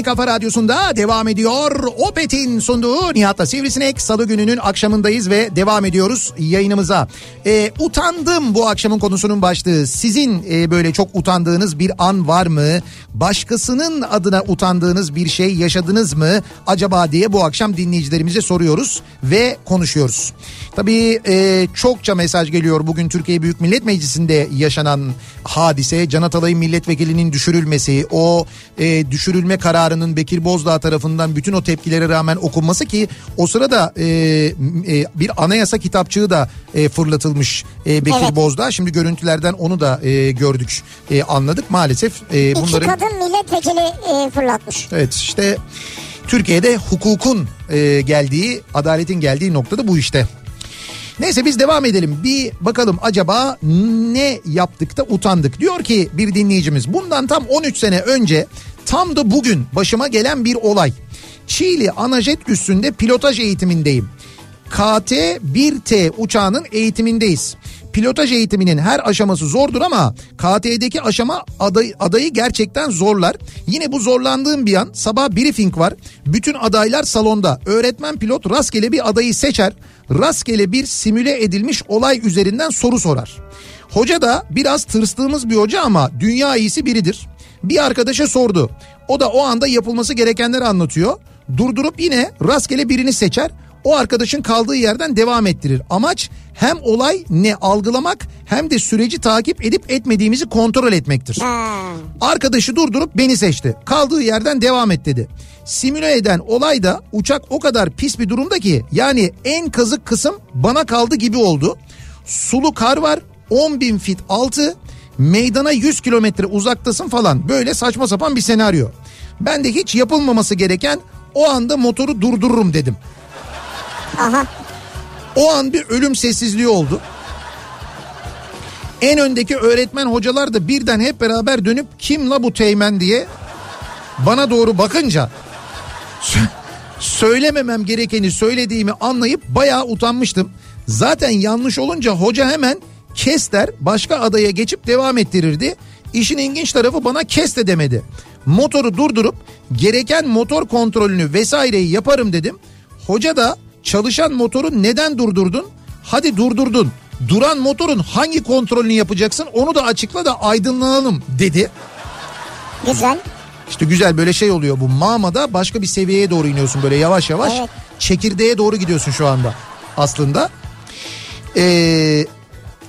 Kafa Radyosu'nda devam ediyor. Opet'in sunduğu Nihat'la Sivrisinek salı gününün akşamındayız ve devam ediyoruz yayınımıza. Ee, utandım bu akşamın konusunun başlığı. Sizin e, böyle çok utandığınız bir an var mı? Başkasının adına utandığınız bir şey yaşadınız mı? Acaba diye bu akşam dinleyicilerimize soruyoruz ve konuşuyoruz. Tabii e, çokça mesaj geliyor bugün Türkiye Büyük Millet Meclisi'nde yaşanan hadise. Can Atalay'ın milletvekilinin düşürülmesi, o e, düşürülme kararının Bekir Bozdağ tarafından bütün o tepkilere rağmen okunması ki o sırada e, e, bir anayasa kitapçığı da e, fırlatılmış e, Bekir
Evet.
Bozdağ. Şimdi görüntülerden onu da e, gördük, e, anladık. Maalesef e,
İki
bunların...
kadın milletvekili e, fırlatmış.
Evet işte Türkiye'de hukukun e, geldiği, adaletin geldiği noktada bu işte. Neyse biz devam edelim. Bir bakalım acaba ne yaptık da utandık. Diyor ki bir dinleyicimiz bundan tam 13 sene önce tam da bugün başıma gelen bir olay. Çiğli Anajet üstünde pilotaj eğitimindeyim. KT-1T uçağının eğitimindeyiz. Pilotaj eğitiminin her aşaması zordur ama KT'deki aşama adayı, adayı gerçekten zorlar. Yine bu zorlandığım bir an sabah briefing var. Bütün adaylar salonda. Öğretmen pilot rastgele bir adayı seçer. Rastgele bir simüle edilmiş olay üzerinden soru sorar. Hoca da biraz tırstığımız bir hoca ama dünya iyisi biridir. Bir arkadaşa sordu. O da o anda yapılması gerekenleri anlatıyor. Durdurup yine rastgele birini seçer. O arkadaşın kaldığı yerden devam ettirir. Amaç hem olay ne algılamak hem de süreci takip edip etmediğimizi kontrol etmektir. Arkadaşı durdurup beni seçti. Kaldığı yerden devam et dedi. Simüle eden olayda uçak o kadar pis bir durumda ki yani en kazık kısım bana kaldı gibi oldu. Sulu kar var 10 bin fit altı meydana 100 kilometre uzaktasın falan böyle saçma sapan bir senaryo. Ben de hiç yapılmaması gereken o anda motoru durdururum dedim.
Aha.
O an bir ölüm sessizliği oldu. En öndeki öğretmen hocalar da birden hep beraber dönüp kim la bu teğmen diye bana doğru bakınca sö- söylememem gerekeni söylediğimi anlayıp bayağı utanmıştım. Zaten yanlış olunca hoca hemen kes der başka adaya geçip devam ettirirdi. İşin ilginç tarafı bana kes de demedi. Motoru durdurup gereken motor kontrolünü vesaireyi yaparım dedim. Hoca da çalışan motoru neden durdurdun? Hadi durdurdun. Duran motorun hangi kontrolünü yapacaksın onu da açıkla da aydınlanalım dedi.
Güzel.
İşte güzel böyle şey oluyor bu mamada başka bir seviyeye doğru iniyorsun böyle yavaş yavaş.
Evet.
Çekirdeğe doğru gidiyorsun şu anda aslında. Ee,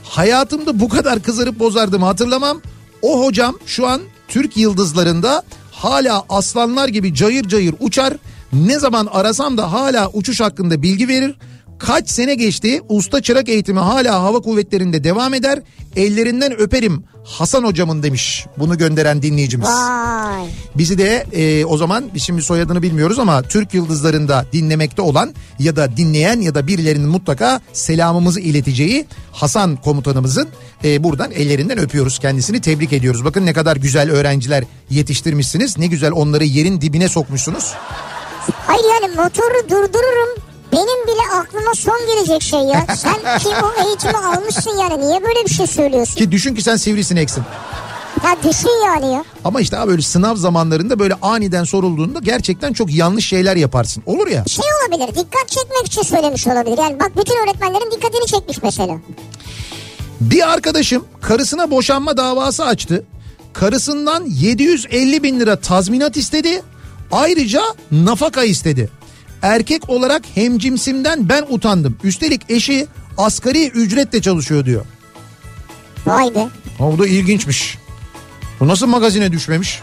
hayatımda bu kadar kızarıp bozardığımı hatırlamam. O hocam şu an Türk yıldızlarında hala aslanlar gibi cayır cayır uçar. Ne zaman arasam da hala uçuş hakkında bilgi verir. Kaç sene geçti usta çırak eğitimi hala hava kuvvetlerinde devam eder. Ellerinden öperim Hasan hocamın demiş bunu gönderen dinleyicimiz.
Vay.
Bizi de e, o zaman biz şimdi soyadını bilmiyoruz ama Türk yıldızlarında dinlemekte olan ya da dinleyen ya da birilerinin mutlaka selamımızı ileteceği Hasan komutanımızın e, buradan ellerinden öpüyoruz kendisini tebrik ediyoruz. Bakın ne kadar güzel öğrenciler yetiştirmişsiniz ne güzel onları yerin dibine sokmuşsunuz.
Hayır yani motoru durdururum. Benim bile aklıma son gelecek şey ya. Sen ki o eğitimi almışsın yani. Niye böyle bir şey söylüyorsun?
Ki düşün ki sen sivrisineksin.
Ha düşün yani ya.
Ama işte abi böyle sınav zamanlarında böyle aniden sorulduğunda gerçekten çok yanlış şeyler yaparsın. Olur ya.
Şey olabilir dikkat çekmek için söylemiş olabilir. Yani bak bütün öğretmenlerin dikkatini çekmiş mesela.
Bir arkadaşım karısına boşanma davası açtı. Karısından 750 bin lira tazminat istedi. Ayrıca nafaka istedi. Erkek olarak hemcimsimden ben utandım. Üstelik eşi asgari ücretle çalışıyor diyor.
Vay be.
Ha, bu da ilginçmiş. Bu nasıl magazine düşmemiş?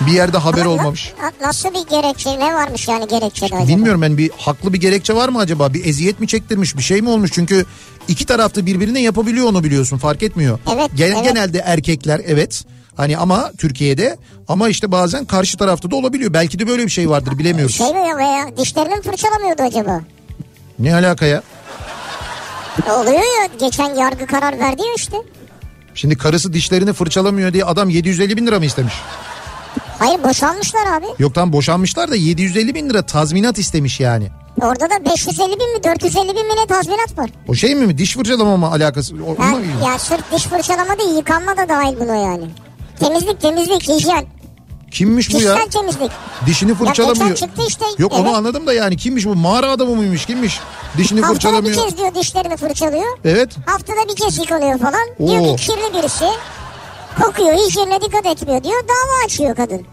Bir yerde haber
Ama
olmamış.
na- Nasıl bir gerekçe ne varmış yani gerekçede acaba?
Bilmiyorum ben bir haklı bir gerekçe var mı acaba? Bir eziyet mi çektirmiş bir şey mi olmuş? Çünkü iki tarafta birbirine yapabiliyor onu biliyorsun fark etmiyor.
Evet,
Gen-
evet.
Genelde erkekler evet hani ama Türkiye'de ama işte bazen karşı tarafta da olabiliyor. Belki de böyle bir şey vardır bilemiyoruz.
Şey mi ya veya dişlerini mi fırçalamıyordu acaba?
Ne alaka ya?
Oluyor ya geçen yargı karar verdi ya işte.
Şimdi karısı dişlerini fırçalamıyor diye adam 750 bin lira mı istemiş?
Hayır boşanmışlar abi.
Yok tam boşanmışlar da 750 bin lira tazminat istemiş yani.
Orada da 550 bin mi 450 bin mi ne tazminat var.
O şey mi diş fırçalama mı alakası? O, ilgili.
ya sırf diş fırçalama değil yıkanma da dahil buna yani. Temizlik temizlik hijyen.
Kimmiş bu ya?
Kişisel temizlik.
Dişini fırçalamıyor.
Ya çıktı işte.
Yok onu
Evet.
anladım da yani kimmiş bu mağara adamı mıymış kimmiş? Dişini
Haftada bir
fırçalamıyor.
kez diyor dişlerini fırçalıyor.
Evet.
Haftada bir kez yıkanıyor falan. Diyor
Oo.
ki kirli birisi. Kokuyor, hijyenine dikkat etmiyor diyor. Dava açıyor kadın.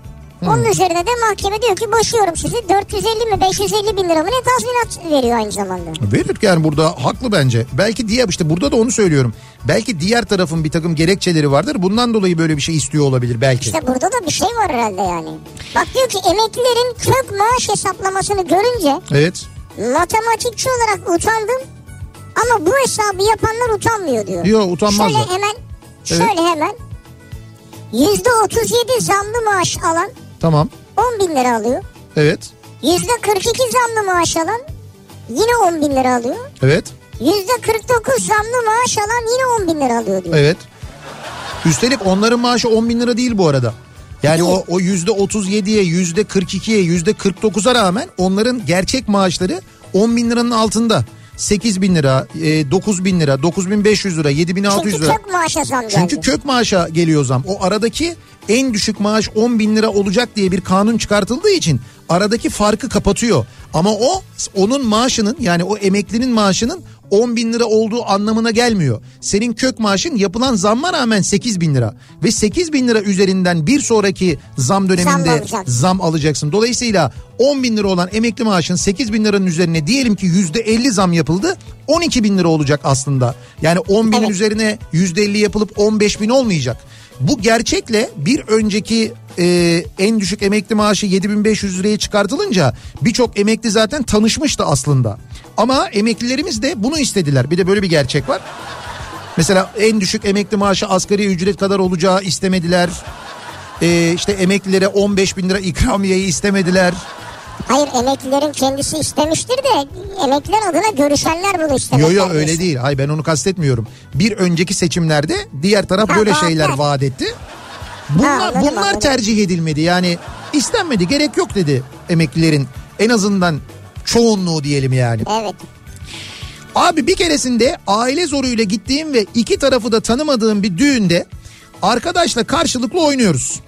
Onun üzerine de mahkeme diyor ki boşuyorum sizi. 450 mi 550 bin lira mı ne tazminat veriyor aynı zamanda.
Verir yani burada haklı bence. Belki diğer işte burada da onu söylüyorum. Belki diğer tarafın bir takım gerekçeleri vardır. Bundan dolayı böyle bir şey istiyor olabilir belki.
İşte burada da bir şey var herhalde yani. Bak diyor ki emeklilerin kök maaş hesaplamasını görünce
Evet.
matematikçi olarak utandım. Ama bu hesabı yapanlar utanmıyor diyor.
Yok, utanmazlar.
Şöyle hemen şöyle hemen yüzde 37 zamlı maaş alan
Tamam.
10 bin lira alıyor.
Evet.
Yüzde 42 zamlı maaş alan yine 10 bin lira alıyor.
Evet.
Yüzde 49 zamlı maaş alan yine 10 bin lira alıyor diyor.
Evet. Üstelik onların maaşı 10 bin lira değil bu arada. Yani o, o yüzde 37'ye, yüzde 42'ye, yüzde 49'a rağmen onların gerçek maaşları 10 bin liranın altında. 8 bin lira, 9 bin lira, 9 bin 500 lira, 7 bin 600
Çünkü
lira.
kök maaşa zam geldi.
Çünkü kök maaşa geliyor zam. O aradaki en düşük maaş 10 bin lira olacak diye bir kanun çıkartıldığı için aradaki farkı kapatıyor. Ama o onun maaşının yani o emeklinin maaşının 10 bin lira olduğu anlamına gelmiyor. Senin kök maaşın yapılan zamma rağmen 8 bin lira. Ve 8 bin lira üzerinden bir sonraki zam döneminde
Zam alacaksın.
zam alacaksın. Dolayısıyla 10 bin lira olan emekli maaşın 8 bin liranın üzerine diyelim ki %50 zam yapıldı. 12 bin lira olacak aslında. Yani 10 binin
Evet.
üzerine %50 yapılıp 15 bin olmayacak. Bu gerçekle bir önceki e, en düşük emekli maaşı 7500 liraya çıkartılınca birçok emekli zaten tanışmıştı aslında. Ama emeklilerimiz de bunu istediler. Bir de böyle bir gerçek var. Mesela en düşük emekli maaşı asgari ücret kadar olacağı istemediler. E, işte emeklilere 15 bin lira ikramiyeyi istemediler.
Hayır emeklilerin kendisi istemiştir de emekliler adına görüşenler bunu
Yo
istemekler.
yo
diyorsun.
öyle değil. Hayır ben onu kastetmiyorum. Bir önceki seçimlerde diğer taraf
Ha,
böyle
vaatler.
şeyler vaat etti. Bunlar,
anladım,
bunlar
anladım.
tercih edilmedi. Yani istenmedi gerek yok dedi emeklilerin en azından çoğunluğu diyelim yani.
Evet.
Abi bir keresinde aile zoruyla gittiğim ve iki tarafı da tanımadığım bir düğünde arkadaşla karşılıklı oynuyoruz.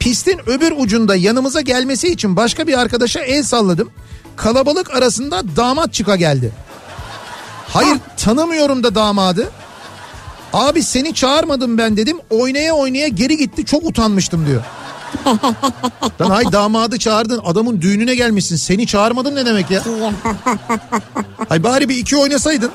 Pistin öbür ucunda yanımıza gelmesi için başka bir arkadaşa el salladım. Kalabalık arasında damat çıka geldi. Hayır tanımıyorum da damadı. Abi seni çağırmadım ben dedim. Oynaya oynaya geri gitti. Çok utanmıştım diyor. Lan hay damadı çağırdın. Adamın düğününe gelmişsin. Seni çağırmadım ne demek ya? Hay bari bir iki oynasaydın.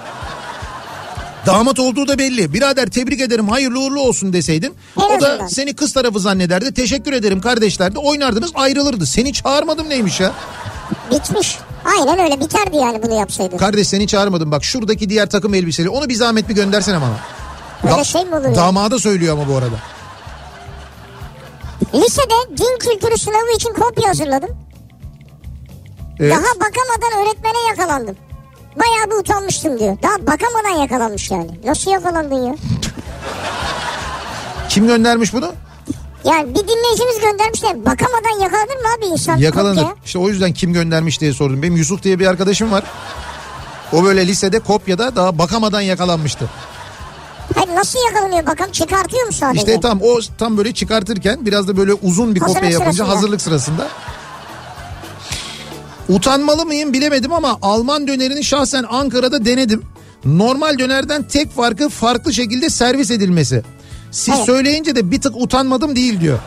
Damat olduğu da belli. Birader tebrik ederim hayırlı uğurlu olsun deseydin.
En
o da
azından.
seni kız tarafı zannederdi. Teşekkür ederim kardeşler de oynardınız ayrılırdı. Seni çağırmadım neymiş ya?
Bitmiş. Aynen öyle biterdi yani bunu yapsaydın.
Kardeş seni çağırmadım bak şuradaki diğer takım elbiseli onu bir zahmet bir göndersene bana.
Öyle şey mi olur ya?
Damada söylüyor ama bu arada.
Lisede din kültürü sınavı için kopya hazırladım.
Evet.
Daha bakamadan öğretmene yakalandım. Bayağı bir utanmıştım diyor. Daha bakamadan yakalanmış yani. Nasıl yakalandın ya?
Kim göndermiş bunu?
Yani bir dinleyicimiz göndermiş de bakamadan yakalanır mı abi insan?
Yakalanır.
kopya?
İşte o yüzden kim göndermiş diye sordum. Benim Yusuf diye bir arkadaşım var. O böyle lisede kopyada daha bakamadan yakalanmıştı.
Hayır nasıl yakalanıyor bakalım çıkartıyor mu sadece?
İşte tam o tam böyle çıkartırken biraz da böyle uzun bir kopya
Hazırlık
yapınca
sırasında.
hazırlık sırasında. Utanmalı mıyım bilemedim ama Alman dönerini şahsen Ankara'da denedim. Normal dönerden tek farkı farklı şekilde servis edilmesi. Siz
Evet.
söyleyince de bir tık utanmadım değil diyor.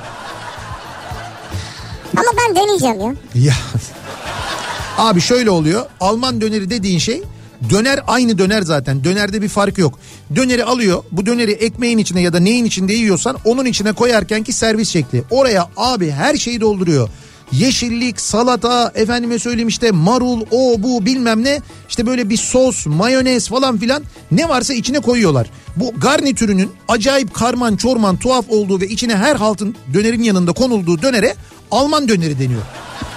Ama ben deneyeceğim ya.
Ya abi şöyle oluyor. Alman döneri dediğin şey döner aynı döner zaten. Dönerde bir fark yok. Döneri alıyor. Bu döneri ekmeğin içine ya da neyin içinde yiyorsan onun içine koyarken ki servis şekli. Oraya abi her şeyi dolduruyor. Yeşillik, salata, efendime söyleyeyim işte marul, o bu bilmem ne. İşte böyle bir sos, mayonez falan filan ne varsa içine koyuyorlar. Bu garnitürünün acayip karman çorman tuhaf olduğu ve içine her haltın dönerin yanında konulduğu dönere Alman döneri deniyor.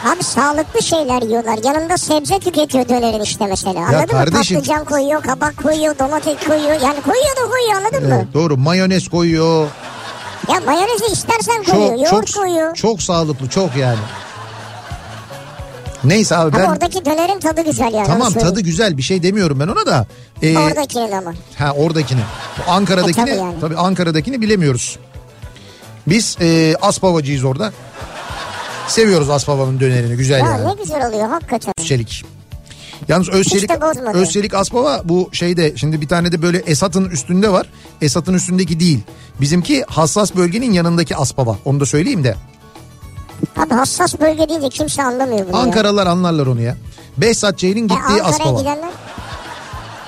Abi sağlıklı şeyler yiyorlar. Yanında sebze tüketiyor dönerin işte mesela. Anladın
kardeşim-
mı? Patlıcan koyuyor, kabak koyuyor, domates koyuyor. Yani koyuyor da koyuyor anladın mı?
Evet, doğru mayonez koyuyor.
Ya mayonezi istersen koyuyor,
Çok
yoğurt
çok
koyuyor.
çok sağlıklı çok yani. Neyse abi
Ama
ben
oradaki dönerin tadı güzel yani.
tamam tadı güzel bir şey demiyorum ben ona da. Ee,
Oradakinin ama.
ha oradakini. Ankara'dakini
E,
tabii,
tabii yani.
Ankara'dakini bilemiyoruz. Biz e, Aspavacıyız orada. Seviyoruz Aspava'nın dönerini güzel
Ya
yani.
ne güzel oluyor hakikaten.
Özçelik. Yalnız Özçelik. Özçelik Aspava bu şeyde şimdi bir tane de böyle Esat'ın üstünde var. Esat'ın üstündeki değil. Bizimki hassas bölgenin yanındaki Aspava. Onu da söyleyeyim de.
Abi hassas bölge deyince kimse anlamıyor bunu ya.
Ankaralılar anlarlar onu ya. Behzat Ç'nin
E,
gittiği
Ankara'ya
Aspava.
gidenler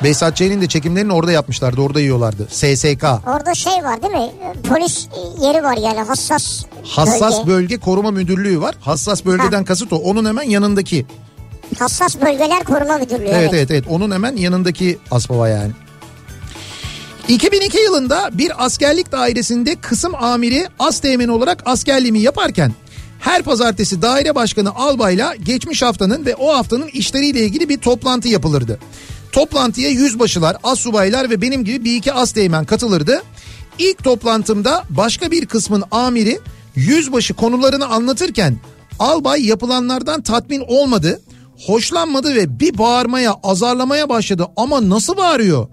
Behzat Ç'nin de çekimlerini orada yapmışlardı. Orada yiyorlardı. SSK.
orada şey var değil mi? Polis yeri var yani hassas
Hassas
bölge.
bölge koruma müdürlüğü var. Hassas bölgeden kasıt o. Onun hemen yanındaki.
Hassas bölgeler koruma müdürlüğü.
Evet evet evet. Onun hemen yanındaki Aspava yani. 2002 yılında bir askerlik dairesinde kısım amiri Asteğmen olarak askerliğimi yaparken her pazartesi daire başkanı albayla geçmiş haftanın ve o haftanın işleriyle ilgili bir toplantı yapılırdı. Toplantıya yüzbaşılar, assubaylar ve benim gibi bir iki asteğmen katılırdı. İlk toplantımda başka bir kısmın amiri yüzbaşı konularını anlatırken albay yapılanlardan tatmin olmadı, hoşlanmadı ve bir bağırmaya, azarlamaya başladı ama nasıl bağırıyor?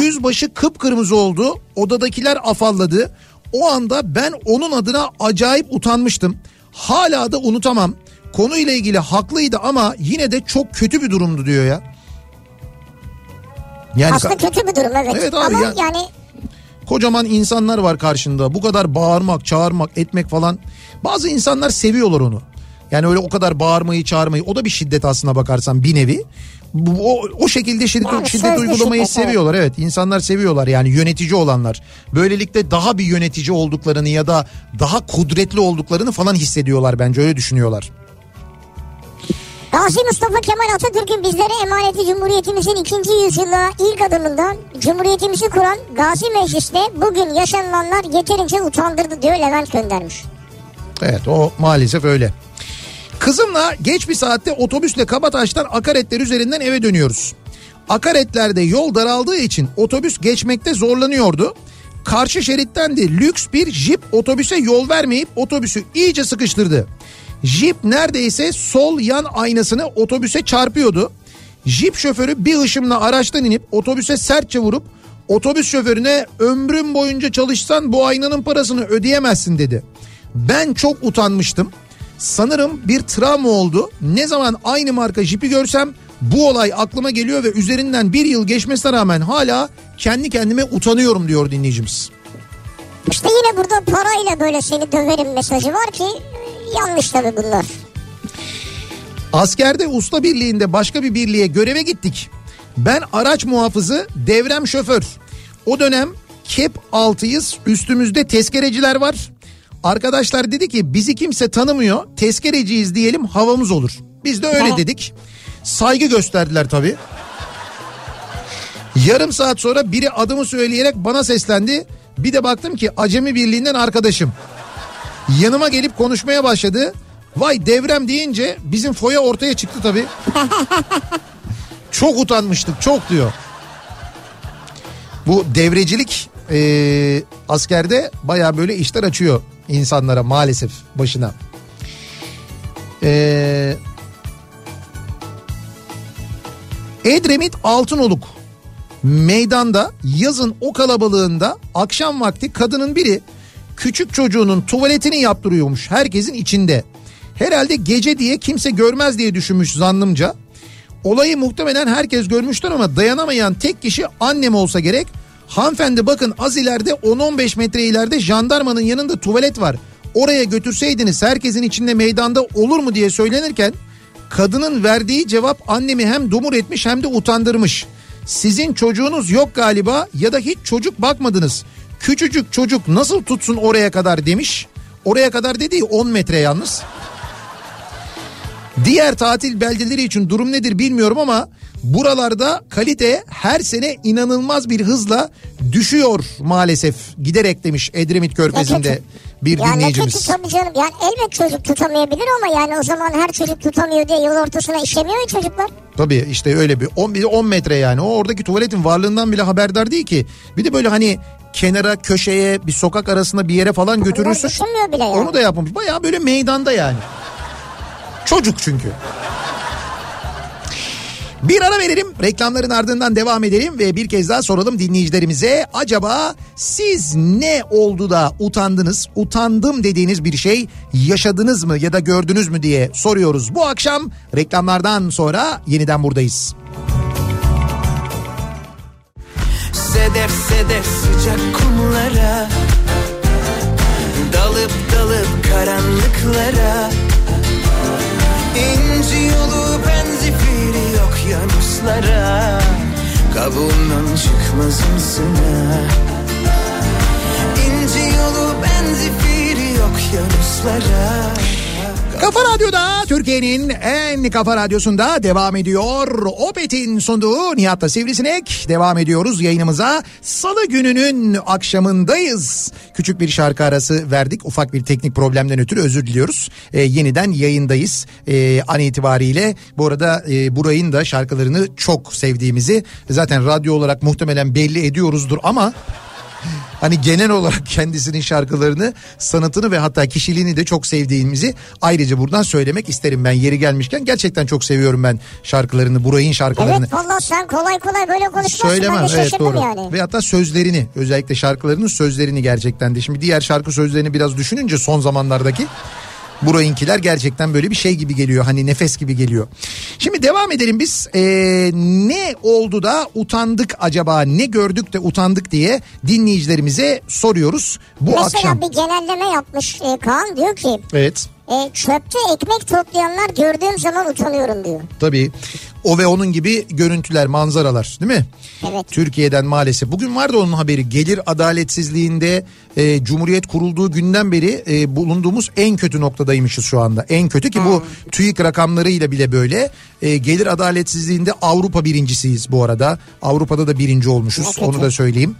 Yüzbaşı kıpkırmızı oldu, odadakiler afalladı. O anda ben onun adına acayip utanmıştım. Hala da unutamam. Konuyla ilgili haklıydı ama yine de çok kötü bir durumdu diyor ya. Yani
Aslında kötü bir durum evet.
Evet abi
Ama
ya-
yani
kocaman insanlar var karşında. Bu kadar bağırmak, çağırmak, etmek falan. Bazı insanlar seviyorlar onu. Yani öyle o kadar bağırmayı, çağırmayı. O da bir şiddet aslına bakarsan bir nevi. Bu, o, o şekilde şiddet,
Yani
şiddet uygulamayı
şiddet, evet.
seviyorlar. Evet insanlar seviyorlar yani yönetici olanlar. Böylelikle daha bir yönetici olduklarını ya da daha kudretli olduklarını falan hissediyorlar bence öyle düşünüyorlar.
Gazi Mustafa Kemal Atatürk'ün bizlere emaneti Cumhuriyetimizin ikinci yüzyıla ilk adımında Cumhuriyetimizi kuran Gazi Meclis'te bugün yaşananlar yeterince utandırdı diyor Levent göndermiş.
Evet o maalesef öyle. Kızımla geç bir saatte otobüsle Kabataş'tan akaretler üzerinden eve dönüyoruz. Akaretlerde yol daraldığı için otobüs geçmekte zorlanıyordu. Karşı şeritten de lüks bir jip otobüse yol vermeyip otobüsü iyice sıkıştırdı. Jip neredeyse sol yan aynasını otobüse çarpıyordu. Jip şoförü bir ışımla araçtan inip otobüse sertçe vurup otobüs şoförüne ömrüm boyunca çalışsan bu aynanın parasını ödeyemezsin dedi. Ben çok utanmıştım. Sanırım bir travma oldu. Ne zaman aynı marka jipi görsem bu olay aklıma geliyor ve üzerinden bir yıl geçmesine rağmen hala kendi kendime utanıyorum diyor dinleyicimiz.
İşte yine burada parayla böyle seni döverim mesajı var ki yanlış tabii bunlar.
Askerde usta birliğinde başka bir birliğe göreve gittik. Ben araç muhafızı, devrem şoför. O dönem kep altıyız, üstümüzde tezkereciler var. Arkadaşlar dedi ki bizi kimse tanımıyor, tezkereciyiz diyelim havamız olur. Biz de öyle
Evet.
dedik. Saygı gösterdiler tabii. Yarım saat sonra biri adımı söyleyerek bana seslendi. Bir de baktım ki acemi birliğinden arkadaşım. Yanıma gelip konuşmaya başladı. Vay devrem deyince bizim foya ortaya çıktı tabii. çok utanmıştık çok diyor. Bu devrecilik eee, askerde baya böyle işler açıyor insanlara maalesef başına. Eee Edremit Altınoluk meydanda yazın o kalabalığında akşam vakti kadının biri küçük çocuğunun tuvaletini yaptırıyormuş herkesin içinde. Herhalde gece diye kimse görmez diye düşünmüş zannımca. Olayı muhtemelen herkes görmüştür ama dayanamayan tek kişi annem olsa gerek. Hanımefendi bakın az ileride 10-15 metre ileride jandarmanın yanında tuvalet var. Oraya götürseydiniz herkesin içinde meydanda olur mu diye söylenirken kadının verdiği cevap annemi hem dumur etmiş hem de utandırmış. Sizin çocuğunuz yok galiba ya da hiç çocuk bakmadınız. Küçücük çocuk nasıl tutsun oraya kadar demiş. Oraya kadar dediği 10 metre yalnız. Diğer tatil beldeleri için durum nedir bilmiyorum ama buralarda kalite her sene inanılmaz bir hızla düşüyor maalesef giderek demiş Edremit Körfezi'nde bir
Ya
dinleyicimiz.
tabii canım. Yani elbet çocuk tutamayabilir ama yani o zaman her çocuk tutamıyor diye yol ortasına işemiyor ya çocuklar.
Tabii işte öyle bir 10, bir de 10 metre yani o oradaki tuvaletin varlığından bile haberdar değil ki. Bir de böyle hani kenara köşeye bir sokak arasında bir yere falan götürürsün.
bile ya.
Onu da yapmamış. Baya böyle meydanda yani. Çocuk çünkü. Bir ara verelim reklamların ardından devam edelim ve bir kez daha soralım dinleyicilerimize. Acaba siz ne oldu da utandınız? Utandım dediğiniz bir şey yaşadınız mı ya da gördünüz mü diye soruyoruz. Bu akşam reklamlardan sonra yeniden buradayız.
Sedef sedef sıcak kumlara Dalıp dalıp karanlıklara İnci yolu benzifiri yok yanuslara Kabuğundan çıkmaz mısına İnci yolu benzifiri yok yanuslara
Kafa Radyo'da Türkiye'nin en kafa radyosunda devam ediyor. Opet'in sunduğu Nihat'la Sivrisinek devam ediyoruz yayınımıza. Salı gününün akşamındayız. Küçük bir şarkı arası verdik. Ufak bir teknik problemden ötürü özür diliyoruz. Ee, yeniden yayındayız ee, an itibariyle. Bu arada e, Buray'ın da şarkılarını çok sevdiğimizi zaten radyo olarak muhtemelen belli ediyoruzdur ama... Hani genel olarak kendisinin şarkılarını, sanatını ve hatta kişiliğini de çok sevdiğimizi ayrıca buradan söylemek isterim ben yeri gelmişken. Gerçekten çok seviyorum ben şarkılarını, Buray'ın şarkılarını.
Evet valla sen kolay kolay böyle konuşmazsın.
Söylemem evet doğru.
yani.
Ve hatta sözlerini özellikle şarkılarının sözlerini gerçekten de. Şimdi diğer şarkı sözlerini biraz düşününce son zamanlardaki Burayınkiler gerçekten böyle bir şey gibi geliyor. Hani nefes gibi geliyor. Şimdi devam edelim biz. Ee, ne oldu da utandık acaba? Ne gördük de utandık diye dinleyicilerimize soruyoruz bu
Mesela
akşam.
bir genelleme yapmış e, Kaan diyor ki
Evet.
e, çöpte ekmek toplayanlar gördüğüm zaman utanıyorum diyor.
Tabii. O ve onun gibi görüntüler, manzaralar değil mi?
Evet.
Türkiye'den maalesef. Bugün vardı onun haberi. Gelir adaletsizliğinde e, Cumhuriyet kurulduğu günden beri e, bulunduğumuz en kötü noktadaymışız şu anda. En kötü ki bu TÜİK rakamlarıyla bile böyle. E, gelir adaletsizliğinde Avrupa birincisiyiz bu arada. Avrupa'da da birinci olmuşuz.
Kötü.
Onu da söyleyeyim.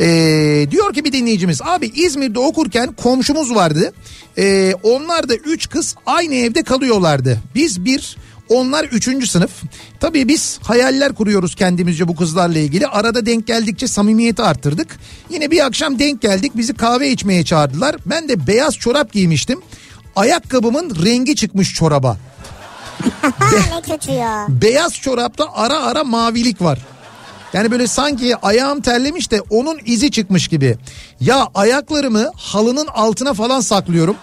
Ee, diyor ki bir dinleyicimiz abi İzmir'de okurken komşumuz vardı. Ee, onlar da üç kız aynı evde kalıyorlardı. Biz bir onlar üçüncü sınıf. Tabii biz hayaller kuruyoruz kendimizce bu kızlarla ilgili. Arada denk geldikçe samimiyeti arttırdık. Yine bir akşam denk geldik bizi kahve içmeye çağırdılar. Ben de beyaz çorap giymiştim. Ayakkabımın rengi çıkmış çoraba.
Ya.
Beyaz çorapta ara ara mavilik var. Yani böyle sanki ayağım terlemiş de onun izi çıkmış gibi. Ya ayaklarımı halının altına falan saklıyorum.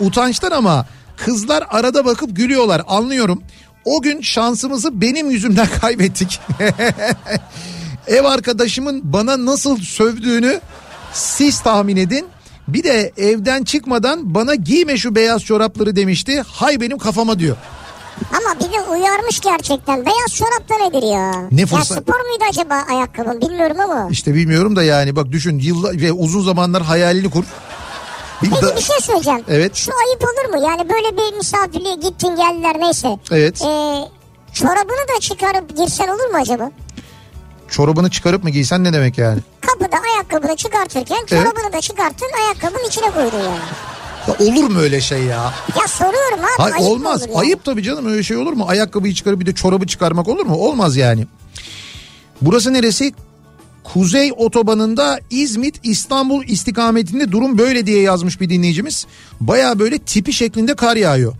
Utançtan ama kızlar arada bakıp gülüyorlar anlıyorum. O gün şansımızı benim yüzümden kaybettik. Ev arkadaşımın bana nasıl sövdüğünü siz tahmin edin. Bir de evden çıkmadan bana giyme şu beyaz çorapları demişti. Hay benim kafama diyor.
Ama bir de uyarmış gerçekten. Beyaz çorap da nedir ya?
Ne
Ya
fırsat-
spor muydu acaba ayakkabın bilmiyorum ama.
İşte bilmiyorum da yani bak düşün yıllar ve uzun zamanlar hayalini kur.
Peki bir şey söyleyeceğim.
Evet.
Şu ayıp olur mu? Yani böyle bir misafirliğe gittin geldiler neyse.
Evet.
Ee, çorabını da çıkarıp girsen olur mu acaba?
Çorabını çıkarıp mı giysen ne demek yani?
Kapıda ayakkabını çıkartırken çorabını da çıkarttın ayakkabının içine koydun yani.
Ya olur mu öyle şey ya?
Ya soruyorum abi.
Hayır
ayıp
olmaz.
olur yani?
Ayıp tabii canım öyle şey olur mu? Ayakkabıyı çıkarıp bir de çorabı çıkarmak olur mu? Olmaz yani. Burası neresi? Kuzey otobanında İzmit İstanbul istikametinde durum böyle diye yazmış bir dinleyicimiz. Baya böyle tipi şeklinde kar yağıyor.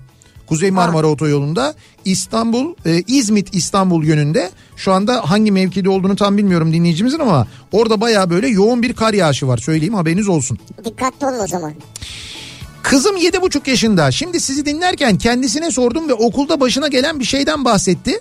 Kuzey Marmara Otoyolu'nda İstanbul e, İzmit İstanbul yönünde şu anda hangi mevkide olduğunu tam bilmiyorum dinleyicimizin ama orada baya böyle yoğun bir kar yağışı var söyleyeyim haberiniz olsun.
Dikkatli olun o zaman.
Kızım yedi buçuk yaşında. Şimdi sizi dinlerken kendisine sordum ve okulda başına gelen bir şeyden bahsetti.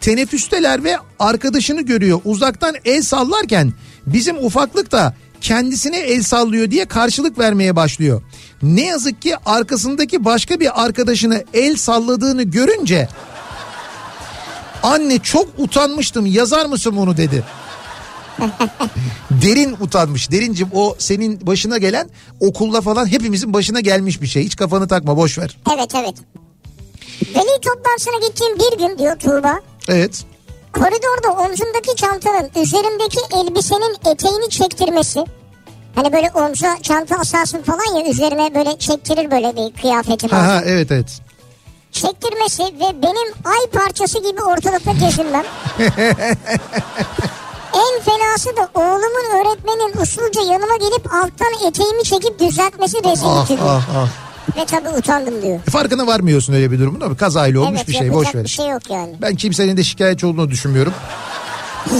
Teneffüsteler ve arkadaşını görüyor. Uzaktan el sallarken bizim ufaklık da kendisine el sallıyor diye karşılık vermeye başlıyor. Ne yazık ki arkasındaki başka bir arkadaşını el salladığını görünce anne çok utanmıştım yazar mısın bunu dedi. Derin utanmış. Derincim o senin başına gelen okulda falan hepimizin başına gelmiş bir şey. Hiç kafanı takma boş ver.
Evet evet. Veli toplantısına gittiğim bir gün diyor Tuğba.
Evet.
Koridorda omzundaki çantanın üzerimdeki elbisenin eteğini çektirmesi. Hani böyle omza çanta asarsın falan ya üzerine böyle çektirir böyle bir kıyafeti
Ha, ha evet evet.
Çektirmesi ve benim ay parçası gibi ortalıkta gezinmem. en fenası da oğlumun öğretmenin usulca yanıma gelip alttan eteğimi çekip düzeltmesi
Ah
rezillikti.
ah ah.
Ve tabii utandım diyor.
Farkına varmıyorsun öyle bir durumun ama kazayla olmuş
evet
bir şey boş ver.
bir şey yok yani.
Ben kimsenin de şikayetçi olduğunu düşünmüyorum.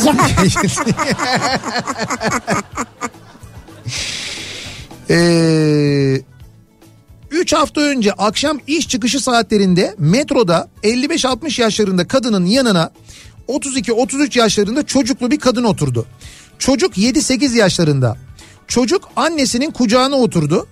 Ya
Ee, 3 hafta önce akşam iş çıkışı saatlerinde metroda 55-60 yaşlarında kadının yanına 32-33 yaşlarında çocuklu bir kadın oturdu. Çocuk 7-8 yaşlarında. Çocuk annesinin kucağına oturdu.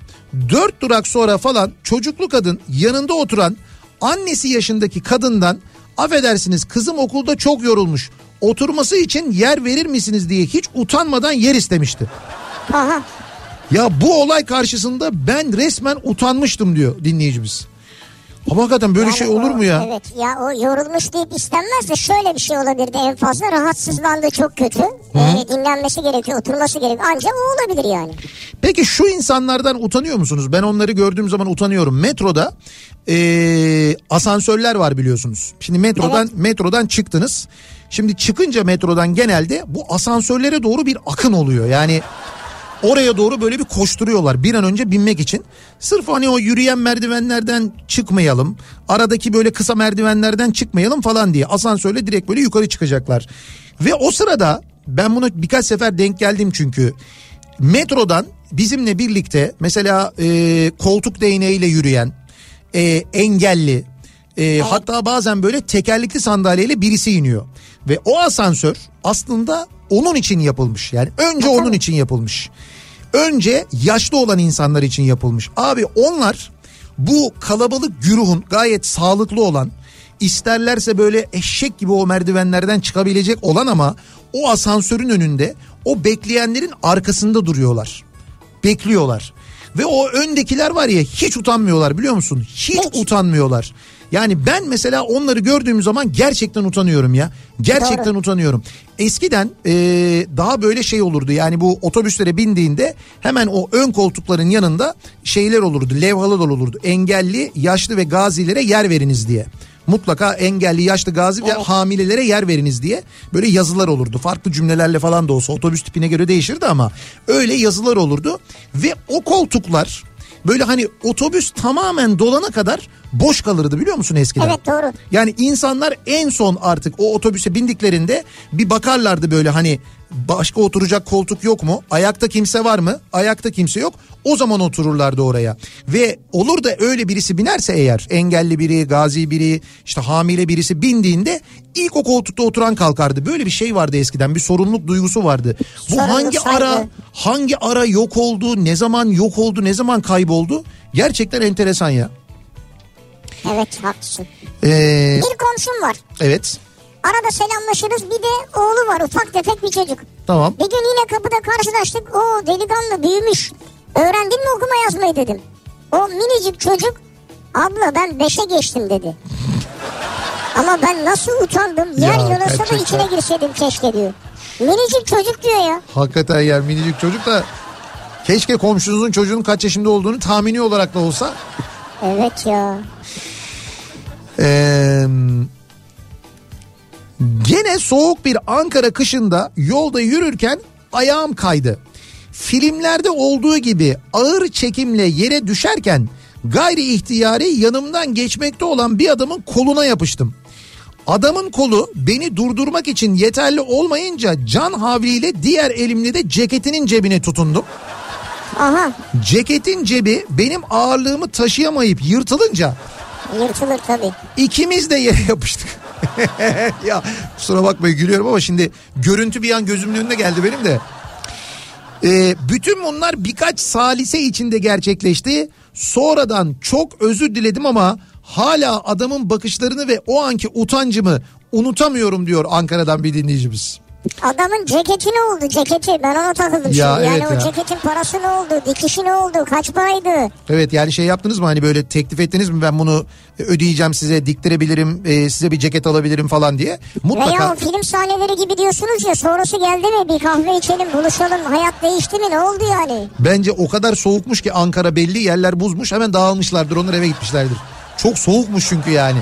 4 durak sonra falan çocuklu kadın yanında oturan annesi yaşındaki kadından affedersiniz kızım okulda çok yorulmuş. Oturması için yer verir misiniz diye hiç utanmadan yer istemişti.
aha.
Ya bu olay karşısında ben resmen utanmıştım diyor dinleyicimiz. Ama hakikaten böyle
Yani
şey olur mu ya?
Evet ya o yorulmuş deyip istenmez de şöyle bir şey olabilirdi en fazla rahatsızlandı çok kötü. Ee, dinlenmesi gerekiyor oturması gerekiyor ancak o olabilir yani.
Peki şu insanlardan utanıyor musunuz? Ben onları gördüğüm zaman utanıyorum. Metroda eee, asansörler var biliyorsunuz. Şimdi metrodan metrodan çıktınız. Şimdi çıkınca metrodan genelde bu asansörlere doğru bir akın oluyor. Yani oraya doğru böyle bir koşturuyorlar bir an önce binmek için. Sırf hani o yürüyen merdivenlerden çıkmayalım. Aradaki böyle kısa merdivenlerden çıkmayalım falan diye asansörle direkt böyle yukarı çıkacaklar. Ve o sırada ben bunu birkaç sefer denk geldim çünkü. Metrodan bizimle birlikte mesela e, koltuk değneğiyle yürüyen e, engelli e, hatta bazen böyle tekerlekli sandalyeyle birisi iniyor. Ve o asansör aslında onun için yapılmış. Yani önce onun için yapılmış. Önce yaşlı olan insanlar için yapılmış. Abi onlar bu kalabalık güruhun gayet sağlıklı olan isterlerse böyle eşek gibi o merdivenlerden çıkabilecek olan ama o asansörün önünde o bekleyenlerin arkasında duruyorlar. Bekliyorlar. Ve o öndekiler var ya hiç utanmıyorlar biliyor musun? Hiç
Hiç.
utanmıyorlar. Yani ben mesela onları gördüğüm zaman gerçekten utanıyorum ya. Gerçekten utanıyorum. Eskiden e, daha böyle şey olurdu yani bu otobüslere bindiğinde hemen o ön koltukların yanında şeyler olurdu levhalar olurdu. Engelli, yaşlı ve gazilere yer veriniz diye. Mutlaka engelli, yaşlı, gazi ve hamilelere yer veriniz diye böyle yazılar olurdu. Farklı cümlelerle falan da olsa otobüs tipine göre değişirdi ama öyle yazılar olurdu. Ve o koltuklar böyle hani otobüs tamamen dolana kadar boş kalırdı biliyor musun eskiden?
Evet, doğru.
Yani insanlar en son artık o otobüse bindiklerinde bir bakarlardı böyle hani başka oturacak koltuk yok mu? Ayakta kimse var mı? Ayakta kimse yok. O zaman otururlardı oraya. Ve olur da öyle birisi binerse eğer engelli biri, gazi biri, işte hamile birisi bindiğinde ilk o koltukta oturan kalkardı. Böyle bir şey vardı eskiden. Bir sorumluluk duygusu vardı. Bu
Sorumluluk
hangi
saygı.
ara hangi ara yok oldu? Ne zaman yok oldu? Ne zaman kayboldu? Gerçekten enteresan ya.
Evet haklısın.
Ee,
Bir komşum var.
evet.
Arada selamlaşırız bir de oğlu var ufak tefek bir çocuk.
Tamam.
Bir gün yine kapıda karşılaştık. O delikanlı büyümüş. Öğrendin mi okuma yazmayı dedim. O minicik çocuk abla ben beşe geçtim dedi. Ama ben nasıl utandım. Yer
Ya,
da
gerçekten.
içine girseydim keşke diyor. Minicik çocuk diyor ya.
Hakikaten yer minicik çocuk da keşke komşunuzun çocuğun kaç yaşında olduğunu tahmini olarak da olsa.
Evet ya.
Ee, gene soğuk bir Ankara kışında yolda yürürken ayağım kaydı. Filmlerde olduğu gibi ağır çekimle yere düşerken gayri ihtiyari yanımdan geçmekte olan bir adamın koluna yapıştım. Adamın kolu beni durdurmak için yeterli olmayınca can havliyle diğer elimle de ceketinin cebine tutundum.
Aha
Ceketin cebi benim ağırlığımı taşıyamayıp yırtılınca
yırtılır tabii.
İkimiz de yere yapıştık. ya kusura bakmayın gülüyorum ama şimdi görüntü bir an gözümün önüne geldi benim de. Ee, bütün bunlar birkaç salise içinde gerçekleşti. Sonradan çok özür diledim ama hala adamın bakışlarını ve o anki utancımı unutamıyorum diyor Ankara'dan bir dinleyicimiz.
Adamın ceketi ne oldu ceketi ben ona takıldım
Ya,
şimdi. Yani
evet
o
ya.
ceketin parası ne oldu dikişi ne oldu kaç paraydı?
Evet yani şey yaptınız mı hani böyle teklif ettiniz mi ben bunu ödeyeceğim size diktirebilirim e, size bir ceket alabilirim falan diye. Mutlaka.
Veya o film sahneleri gibi diyorsunuz ya sonrası geldi mi bir kahve içelim buluşalım hayat değişti mi ne oldu yani?
Bence o kadar soğukmuş ki Ankara belli yerler buzmuş hemen dağılmışlardır onlar eve gitmişlerdir. Çok soğukmuş çünkü yani.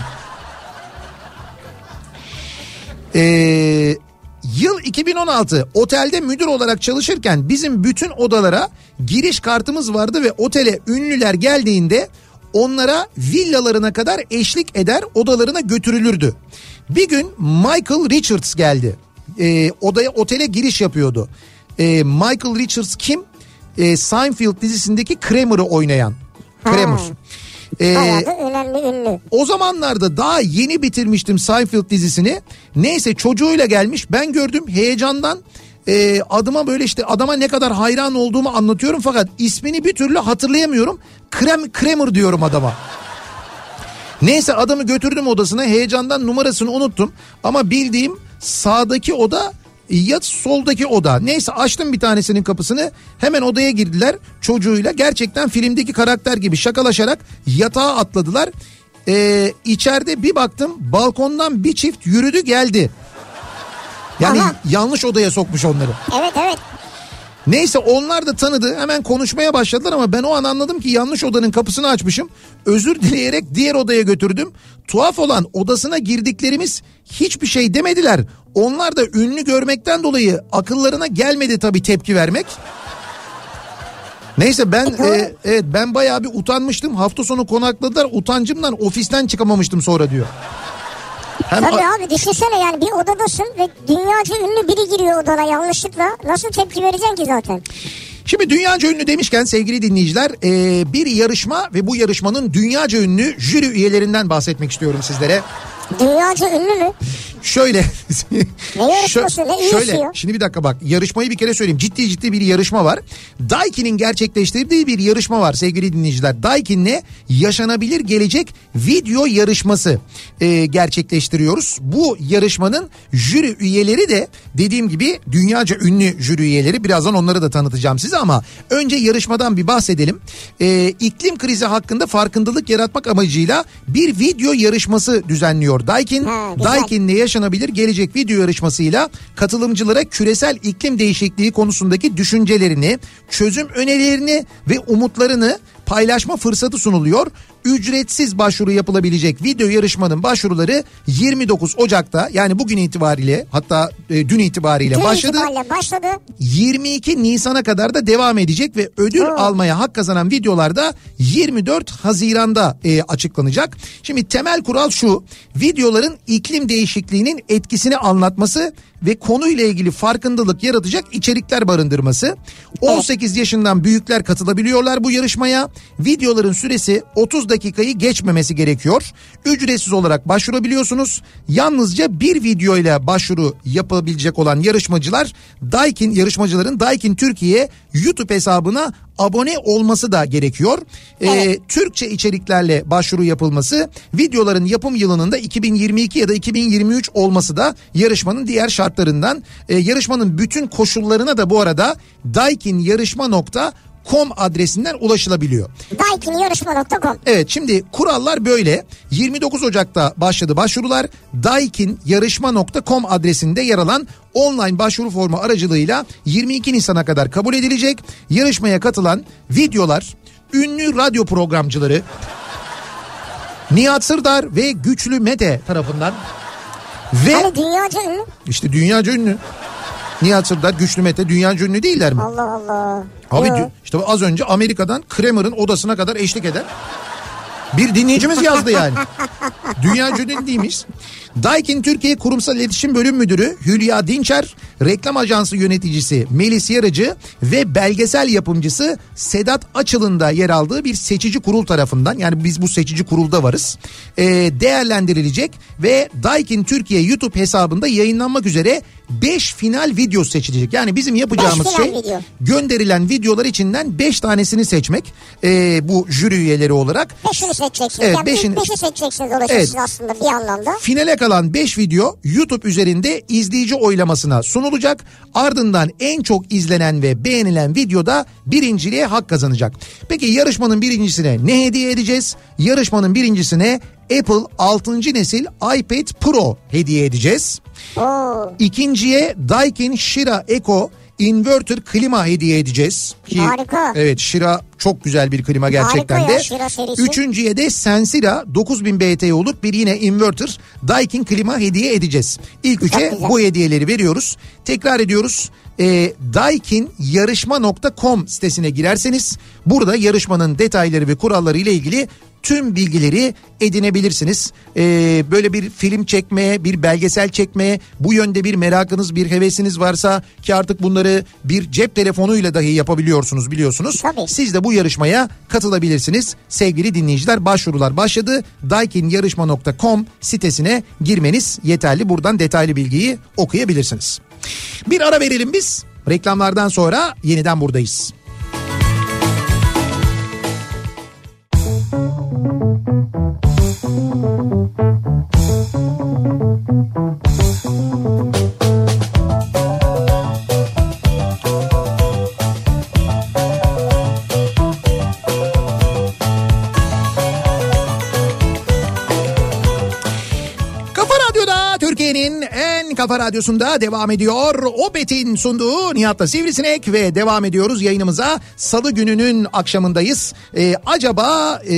Ee, yıl 2016 otelde müdür olarak çalışırken bizim bütün odalara giriş kartımız vardı ve otele ünlüler geldiğinde onlara villalarına kadar eşlik eder odalarına götürülürdü. Bir gün Michael Richards geldi. Ee, odaya otele giriş yapıyordu. Ee, Michael Richards kim? Ee, Seinfeld dizisindeki Kramer'ı oynayan. Kramer. Ee,
Bayağı da önemli ünlü.
o zamanlarda daha yeni bitirmiştim Seinfeld dizisini. Neyse çocuğuyla gelmiş ben gördüm heyecandan e, adıma böyle işte adama ne kadar hayran olduğumu anlatıyorum fakat ismini bir türlü hatırlayamıyorum. Krem, Kramer diyorum adama. Neyse adamı götürdüm odasına heyecandan numarasını unuttum ama bildiğim sağdaki oda ya soldaki oda. Neyse açtım bir tanesinin kapısını hemen odaya girdiler çocuğuyla gerçekten filmdeki karakter gibi şakalaşarak yatağa atladılar. Ee, içeride bir baktım balkondan bir çift yürüdü geldi. Yani
Aha.
yanlış odaya sokmuş onları.
Evet evet.
Neyse onlar da tanıdı hemen konuşmaya başladılar ama ben o an anladım ki yanlış odanın kapısını açmışım. Özür dileyerek diğer odaya götürdüm. Tuhaf olan odasına girdiklerimiz hiçbir şey demediler. Onlar da ünlü görmekten dolayı akıllarına gelmedi tabii tepki vermek. Neyse ben
E,
evet ben bayağı bir utanmıştım. Hafta sonu konakladılar. Utancımdan ofisten çıkamamıştım sonra diyor. Hem
Tabii abi düşünsene yani bir odadasın ve dünyaca ünlü biri giriyor odana yanlışlıkla. Nasıl tepki vereceksin ki zaten?
Şimdi dünyaca ünlü demişken sevgili dinleyiciler e, bir yarışma ve bu yarışmanın dünyaca ünlü jüri üyelerinden bahsetmek istiyorum sizlere.
Dünyaca ünlü mü?
Şöyle.
Ne yarışması, ne üyesi
Şöyle
ya?
şimdi bir dakika bak yarışmayı bir kere söyleyeyim. Ciddi ciddi bir yarışma var. Daikin'in gerçekleştirdiği bir yarışma var sevgili dinleyiciler. Daikin'le yaşanabilir gelecek video yarışması e, gerçekleştiriyoruz. Bu yarışmanın jüri üyeleri de dediğim gibi dünyaca ünlü jüri üyeleri. Birazdan onları da tanıtacağım size ama önce yarışmadan bir bahsedelim. E, iklim krizi hakkında farkındalık yaratmak amacıyla bir video yarışması düzenliyor Daikin.
Ha, güzel.
Daikin'le yaşanabilir gelecek video yarışmasıyla katılımcılara küresel iklim değişikliği konusundaki düşüncelerini, çözüm önerilerini ve umutlarını paylaşma fırsatı sunuluyor. Ücretsiz başvuru yapılabilecek video yarışmanın başvuruları 29 Ocak'ta yani bugün itibariyle hatta e, dün itibariyle
Dün
başladı.
itibariyle başladı.
22 Nisan'a kadar da devam edecek ve ödül
Oo.
almaya hak kazanan videolarda 24 Haziran'da e, açıklanacak. Şimdi temel kural şu videoların iklim değişikliğinin etkisini anlatması ve konuyla ilgili farkındalık yaratacak içerikler barındırması. 18 yaşından büyükler katılabiliyorlar bu yarışmaya. Videoların süresi 30 dakikayı geçmemesi gerekiyor. Ücretsiz olarak başvurabiliyorsunuz. Yalnızca bir videoyla başvuru yapabilecek olan yarışmacılar Daikin yarışmacıların Daikin Türkiye YouTube hesabına abone olması da gerekiyor. Ee,
Evet.
Türkçe içeriklerle başvuru yapılması, videoların yapım yılının da 2022 ya da 2023 olması da yarışmanın diğer şartlarından. Ee, yarışmanın bütün koşullarına da bu arada daikinyarışma.com adresinden ulaşılabiliyor.
Daikinyarışma.com
Evet şimdi kurallar böyle. 29 Ocak'ta başladı başvurular. daikinyarışma.com adresinde yer alan online başvuru formu aracılığıyla 22 Nisan'a kadar kabul edilecek. Yarışmaya katılan videolar ünlü radyo programcıları Nihat Sırdar ve Güçlü Mete tarafından ve
Hani dünyaca ünlü?
işte dünyaca ünlü. Nihat Sırdar, Güçlü Mete dünyaca ünlü değiller mi?
Allah Allah.
Abi
Yo.
dü- işte az önce Amerika'dan Kramer'ın odasına kadar eşlik eden bir dinleyicimiz yazdı yani. Dünya ünlü değilmiş. Daikin Türkiye Kurumsal İletişim Bölüm Müdürü Hülya Dinçer, reklam ajansı yöneticisi Melis Yarıcı ve belgesel yapımcısı Sedat Açıl'ın da yer aldığı bir seçici kurul tarafından yani biz bu seçici kurulda varız. Ee, değerlendirilecek ve Daikin Türkiye YouTube hesabında yayınlanmak üzere 5 final video seçilecek. Yani bizim yapacağımız
Beş
şey
video.
gönderilen videolar içinden 5 tanesini seçmek ee, bu jüri üyeleri olarak.
Beşini seçeceksiniz.
Evet,
yani
beşini-
beşi seçeceksiniz
Evet.
aslında bir anlamda.
Finale kalan 5 video YouTube üzerinde izleyici oylamasına sunulacak. Ardından en çok izlenen ve beğenilen videoda birinciliğe hak kazanacak. Peki yarışmanın birincisine ne hediye edeceğiz? Yarışmanın birincisine Apple 6. nesil iPad Pro hediye edeceğiz.
Oo.
İkinciye Daikin Shira Eco inverter klima hediye edeceğiz. Ki,
Harika.
Evet Shira çok güzel bir klima gerçekten
Harika ya,
de.
Shira serisi.
Üçüncüye de Sensira 9000 BT olup bir yine inverter Daikin klima hediye edeceğiz. İlk üçe bu hediyeleri veriyoruz. Tekrar ediyoruz. E, daikinyarışma.com sitesine girerseniz burada yarışmanın detayları ve kuralları ile ilgili tüm bilgileri edinebilirsiniz. Ee, böyle bir film çekmeye, bir belgesel çekmeye, bu yönde bir merakınız, bir hevesiniz varsa ki artık bunları bir cep telefonuyla dahi yapabiliyorsunuz biliyorsunuz.
Tabii.
Siz de bu yarışmaya katılabilirsiniz. Sevgili dinleyiciler başvurular başladı. daikinyarışma.com sitesine girmeniz yeterli. Buradan detaylı bilgiyi okuyabilirsiniz. Bir ara verelim biz. Reklamlardan sonra yeniden buradayız. Thank you. Kafa radyosunda devam ediyor. Opet'in sunduğu Nihat'la Sivrisinek ve devam ediyoruz yayınımıza. Salı gününün akşamındayız. Ee, acaba e,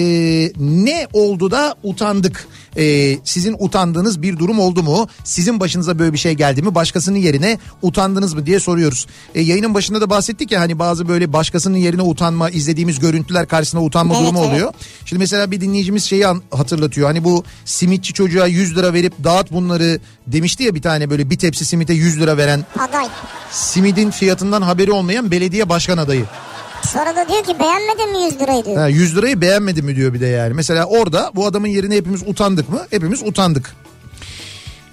ne oldu da utandık? Ee, sizin utandığınız bir durum oldu mu? Sizin başınıza böyle bir şey geldi mi? Başkasının yerine utandınız mı diye soruyoruz. Ee, yayının başında da bahsettik ya hani bazı böyle başkasının yerine utanma, izlediğimiz görüntüler karşısında utanma
Evet,
durumu
evet.
oluyor. Şimdi mesela bir dinleyicimiz şeyi hatırlatıyor. Hani bu simitçi çocuğa 100 lira verip dağıt bunları demişti ya bir tane böyle bir tepsi simite 100 lira veren
Aday.
simidin fiyatından haberi olmayan belediye başkan adayı.
Sonra da diyor ki beğenmedin mi 100 lirayı diyor.
Ha, 100 lirayı beğenmedi mi diyor bir de yani. Mesela orada bu adamın yerine hepimiz utandık mı? Hepimiz utandık.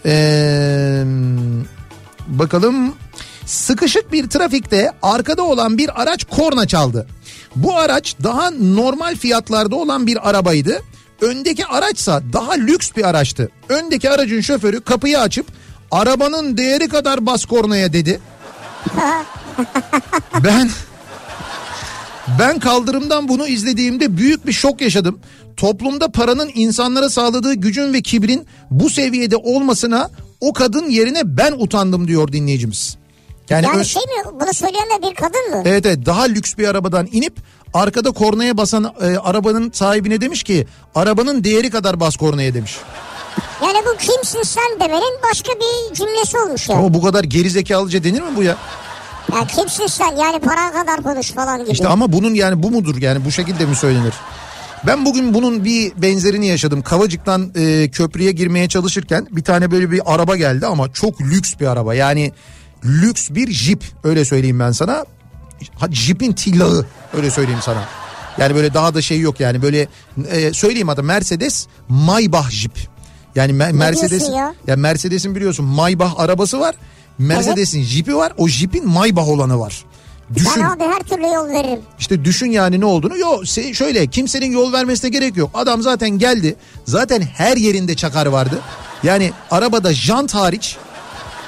Ee, bakalım sıkışık bir trafikte arkada olan bir araç korna çaldı. Bu araç daha normal fiyatlarda olan bir arabaydı. Öndeki araçsa daha lüks bir araçtı. Öndeki aracın şoförü kapıyı açıp arabanın değeri kadar bas kornaya dedi. ben ben kaldırımdan bunu izlediğimde büyük bir şok yaşadım. Toplumda paranın insanlara sağladığı gücün ve kibrin bu seviyede olmasına o kadın yerine ben utandım diyor dinleyicimiz. Yani,
Yani
ö-
şey mi bunu söyleyen de bir kadın mı?
evet evet daha lüks bir arabadan inip arkada kornaya basan e, arabanın sahibine demiş ki arabanın değeri kadar bas kornaya demiş.
Yani bu kimsin sen demenin başka bir cümlesi olmuş yani.
Ama bu kadar gerizekalıca denir mi bu ya?
Ya kimsin sen yani para kadar konuş falan gibi.
İşte ama bunun yani bu mudur yani bu şekilde mi söylenir? Ben bugün bunun bir benzerini yaşadım. Kavacık'tan e, köprüye girmeye çalışırken bir tane böyle bir araba geldi ama çok lüks bir araba. Yani lüks bir jip öyle söyleyeyim ben sana. Jipin tillahı öyle söyleyeyim sana. Yani böyle daha da şey yok yani böyle e, söyleyeyim adı Mercedes Maybach jip. Yani Me- Mercedes
diyorsun ya?
ya Mercedes'in biliyorsun Maybach arabası var. Mercedes'in jipi var. O jipin Maybach olanı var. Düşün.
Ben abi her türlü yol veririm.
İşte düşün yani ne olduğunu. Yok şöyle kimsenin yol vermesine gerek yok. Adam zaten geldi. Zaten her yerinde çakar vardı. Yani arabada jant hariç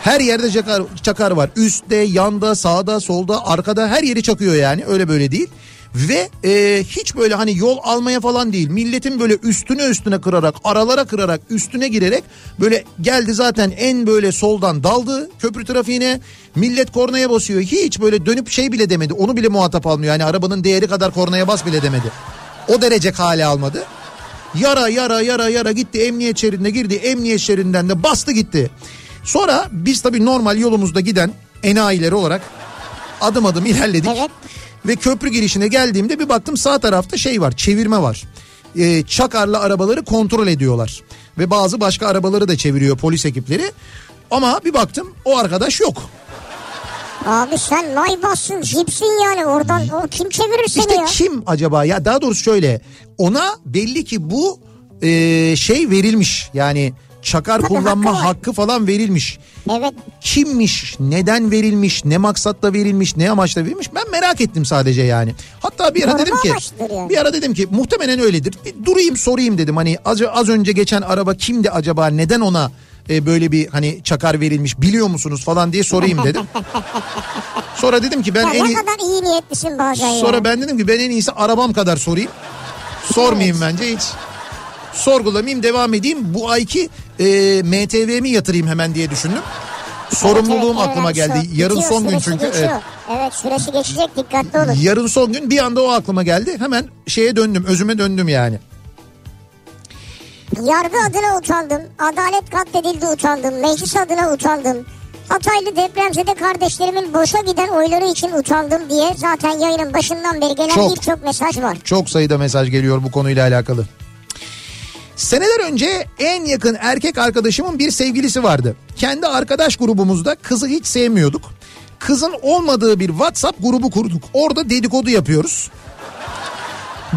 her yerde çakar, çakar var. Üstte, yanda, sağda, solda, arkada her yeri çakıyor yani. Öyle böyle değil. Ve e, hiç böyle hani yol almaya falan değil. Milletin böyle üstüne üstüne kırarak, aralara kırarak, üstüne girerek böyle geldi zaten en böyle soldan daldı köprü trafiğine. Millet kornaya basıyor. Hiç böyle dönüp şey bile demedi. Onu bile muhatap almıyor. Yani arabanın değeri kadar kornaya bas bile demedi. O derece hale almadı. Yara yara yara yara gitti emniyet şeridine girdi. Emniyet şeridinden de bastı gitti. Sonra biz tabii normal yolumuzda giden enayileri olarak adım adım ilerledik.
Evet.
Ve köprü girişine geldiğimde bir baktım sağ tarafta şey var çevirme var. Ee, çakarlı arabaları kontrol ediyorlar. Ve bazı başka arabaları da çeviriyor polis ekipleri. Ama bir baktım o arkadaş yok.
Abi sen Maybach'sın, Jeep'sin yani oradan o kim çevirir seni
İşte
ya?
kim acaba ya daha doğrusu şöyle ona belli ki bu e, şey verilmiş yani çakar
Tabii,
kullanma
hakkı
hakkı falan verilmiş.
Evet.
Kimmiş, neden verilmiş, ne maksatla verilmiş, ne amaçla verilmiş ben merak ettim sadece yani. Hatta bir ara
Koruma
dedim ki
yani.
bir ara dedim ki muhtemelen öyledir. Bir durayım sorayım dedim hani az, az önce geçen araba kimdi acaba neden ona e, böyle bir hani çakar verilmiş biliyor musunuz falan diye sorayım dedim. Sonra dedim ki ben
Ya
en
ne
iyi...
kadar iyi niyetlisin bazen ya.
Sonra ben dedim ki ben en iyisi arabam kadar sorayım. Sormayayım bence hiç. Sorgulamayayım devam edeyim. Bu ayki e, MTV'mi yatırayım hemen diye düşündüm. Sorumluluğum
Evet, evet,
aklıma
evet,
geldi.
şu-
Yarın
bitiyor,
son gün çünkü.
geçiyor.
Evet.
Evet süresi geçecek dikkatli olun.
Yarın son gün bir anda o aklıma geldi. Hemen şeye döndüm, özüme döndüm yani.
Yargı adına utandım. Adalet katledildi utandım. Meclis adına utandım. Hataylı depremzede kardeşlerimin boşa giden oyları için utandım diye zaten yayının başından beri gelen
Çok.
birçok mesaj var.
Çok sayıda mesaj geliyor bu konuyla alakalı. Seneler önce en yakın erkek arkadaşımın bir sevgilisi vardı. Kendi arkadaş grubumuzda kızı hiç sevmiyorduk. Kızın olmadığı bir WhatsApp grubu kurduk. Orada dedikodu yapıyoruz.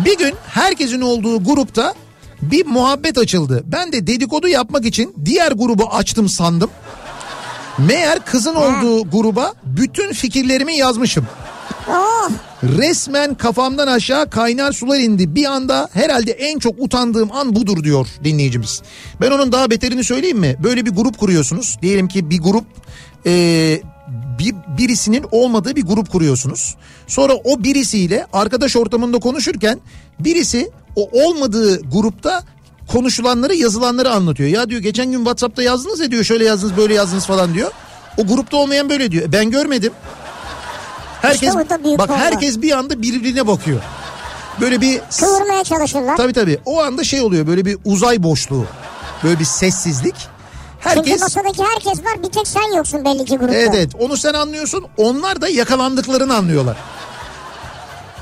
Bir gün herkesin olduğu grupta bir muhabbet açıldı. Ben de dedikodu yapmak için diğer grubu açtım sandım. Meğer kızın olduğu gruba bütün fikirlerimi yazmışım.
Oh
Resmen kafamdan aşağı kaynar sular indi. Bir anda herhalde en çok utandığım an budur diyor dinleyicimiz. Ben onun daha beterini söyleyeyim mi? Böyle bir grup kuruyorsunuz. Diyelim ki bir grup e, bir, birisinin olmadığı bir grup kuruyorsunuz. Sonra o birisiyle arkadaş ortamında konuşurken birisi o olmadığı grupta konuşulanları yazılanları anlatıyor. Ya diyor geçen gün Whatsapp'ta yazdınız ya diyor şöyle yazdınız böyle yazdınız falan diyor. O grupta olmayan böyle diyor. Ben görmedim. Herkes
İşte
bak
olay.
herkes bir anda birbirine bakıyor. Böyle bir
kıvırmaya çalışırlar.
tabii tabii o anda şey oluyor böyle bir uzay boşluğu. Böyle bir sessizlik.
Çünkü
Herkes
masadaki herkes var bir tek sen yoksun belli ki grupta.
Evet evet onu sen anlıyorsun onlar da yakalandıklarını anlıyorlar.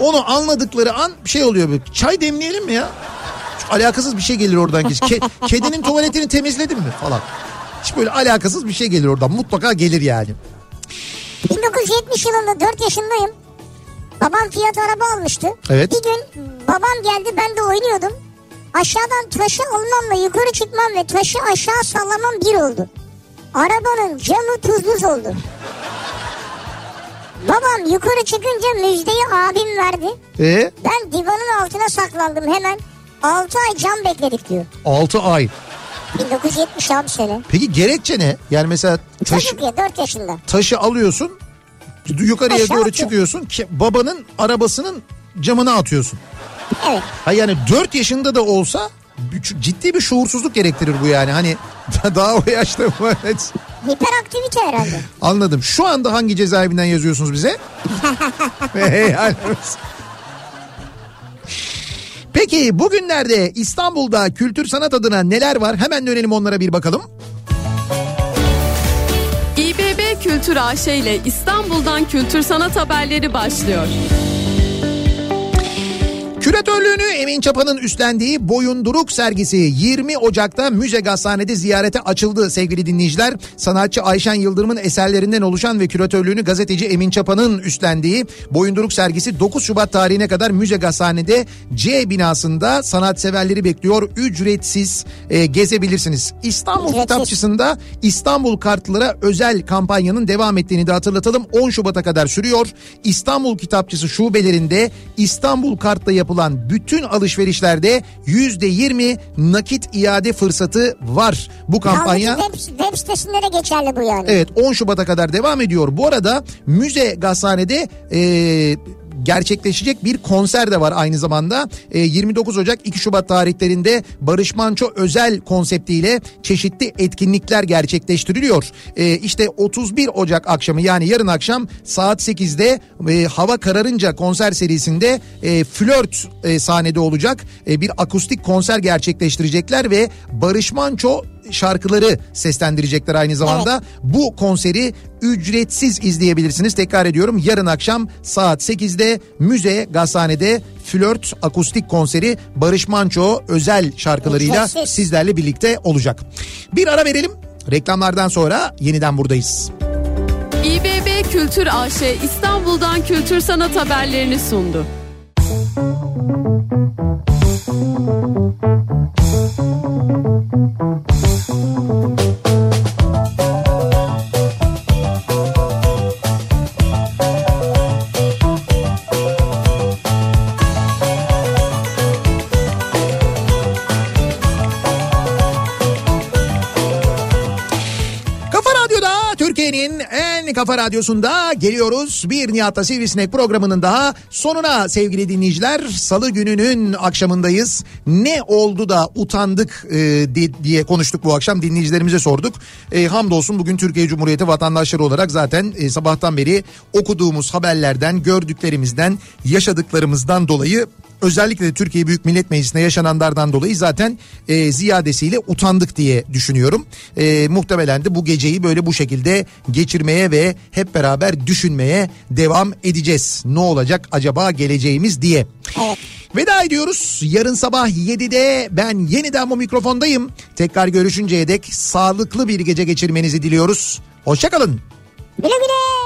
Onu anladıkları an şey oluyor böyle çay demleyelim mi ya? Çok alakasız bir şey gelir oradan. Ke- kedinin tuvaletini temizledin mi falan. Hiç böyle alakasız bir şey gelir oradan mutlaka gelir yani.
1970 yılında 4 yaşındayım. Babam fiyat araba almıştı.
Evet.
Bir gün babam geldi ben de oynuyordum. Aşağıdan taşı almamla yukarı çıkmam ve taşı aşağı sallamam bir oldu. Arabanın camı tuzluz oldu. Babam yukarı çıkınca müjdeyi abim verdi.
E
Ben divanın altına saklandım hemen. 6 ay cam bekledik diyor.
6 ay.
1970 abi sene.
Peki gerekçe ne? Yani mesela taş,
Çocuk ya 4 yaşında.
taşı alıyorsun yukarıya
Aşağı
doğru
atıyor.
çıkıyorsun ki babanın arabasının camına atıyorsun.
Evet.
Ha yani 4 yaşında da olsa ciddi bir şuursuzluk gerektirir bu yani. Hani daha o yaşta evet.
Hiperaktivite herhalde.
Anladım. Şu anda hangi cezaevinden yazıyorsunuz bize? Helal olsun. Peki bugünlerde İstanbul'da kültür sanat adına neler var? Hemen dönelim onlara bir bakalım.
İBB Kültür AŞ ile İstanbul'dan kültür sanat haberleri başlıyor.
Küratörlüğünü Emin Çapa'nın üstlendiği Boyunduruk sergisi 20 Ocak'ta Müze Gazhane'de ziyarete açıldı sevgili dinleyiciler. Sanatçı Ayşen Yıldırım'ın eserlerinden oluşan ve küratörlüğünü gazeteci Emin Çapa'nın üstlendiği Boyunduruk sergisi 9 Şubat tarihine kadar Müze Gazhane'de C binasında sanatseverleri bekliyor. Ücretsiz e, gezebilirsiniz. İstanbul
Ücretsiz.
Kitapçısı'nda İstanbul kartlara özel kampanyanın devam ettiğini de hatırlatalım. 10 Şubat'a kadar sürüyor. İstanbul Kitapçısı şubelerinde İstanbul kartla yapılan bütün alışverişlerde %20 nakit iade fırsatı var. Bu kampanya...
Web, web sitesinde de geçerli bu yani.
Evet 10 Şubat'a kadar devam ediyor. Bu arada Müze Gazhane'de e, gerçekleşecek bir konser de var aynı zamanda. E, 29 Ocak 2 Şubat tarihlerinde Barış Manço özel konseptiyle çeşitli etkinlikler gerçekleştiriliyor. E, işte 31 Ocak akşamı yani yarın akşam saat 8'de e, hava kararınca konser serisinde e, flört e, sahnede olacak. E, bir akustik konser gerçekleştirecekler ve Barış Manço şarkıları seslendirecekler aynı zamanda. Bu konseri ücretsiz izleyebilirsiniz. Tekrar ediyorum yarın akşam saat 8'de Müze Gazhane'de Flört Akustik Konseri Barış Manço özel şarkılarıyla
Ücretsiz.
sizlerle birlikte olacak. Bir ara verelim. Reklamlardan sonra yeniden buradayız.
İBB Kültür AŞ İstanbul'dan kültür sanat haberlerini sundu.
Kafa kafa radyosunda geliyoruz. Bir Nihat'ta Sivrisinek programının daha sonuna sevgili dinleyiciler. Salı gününün akşamındayız. Ne oldu da utandık e, di- diye konuştuk bu akşam dinleyicilerimize sorduk. E, hamdolsun bugün Türkiye Cumhuriyeti vatandaşları olarak zaten e, sabahtan beri okuduğumuz haberlerden, gördüklerimizden, yaşadıklarımızdan dolayı özellikle de Türkiye Büyük Millet Meclisi'nde yaşananlardan dolayı zaten e, ziyadesiyle utandık diye düşünüyorum. E, muhtemelen de bu geceyi böyle bu şekilde geçirmeye ve hep beraber düşünmeye devam edeceğiz. Ne olacak acaba geleceğimiz diye.
Evet.
Veda ediyoruz. Yarın sabah 7'de ben yeniden bu mikrofondayım. Tekrar görüşünceye dek sağlıklı bir gece geçirmenizi diliyoruz. Hoşçakalın.
Güle güle.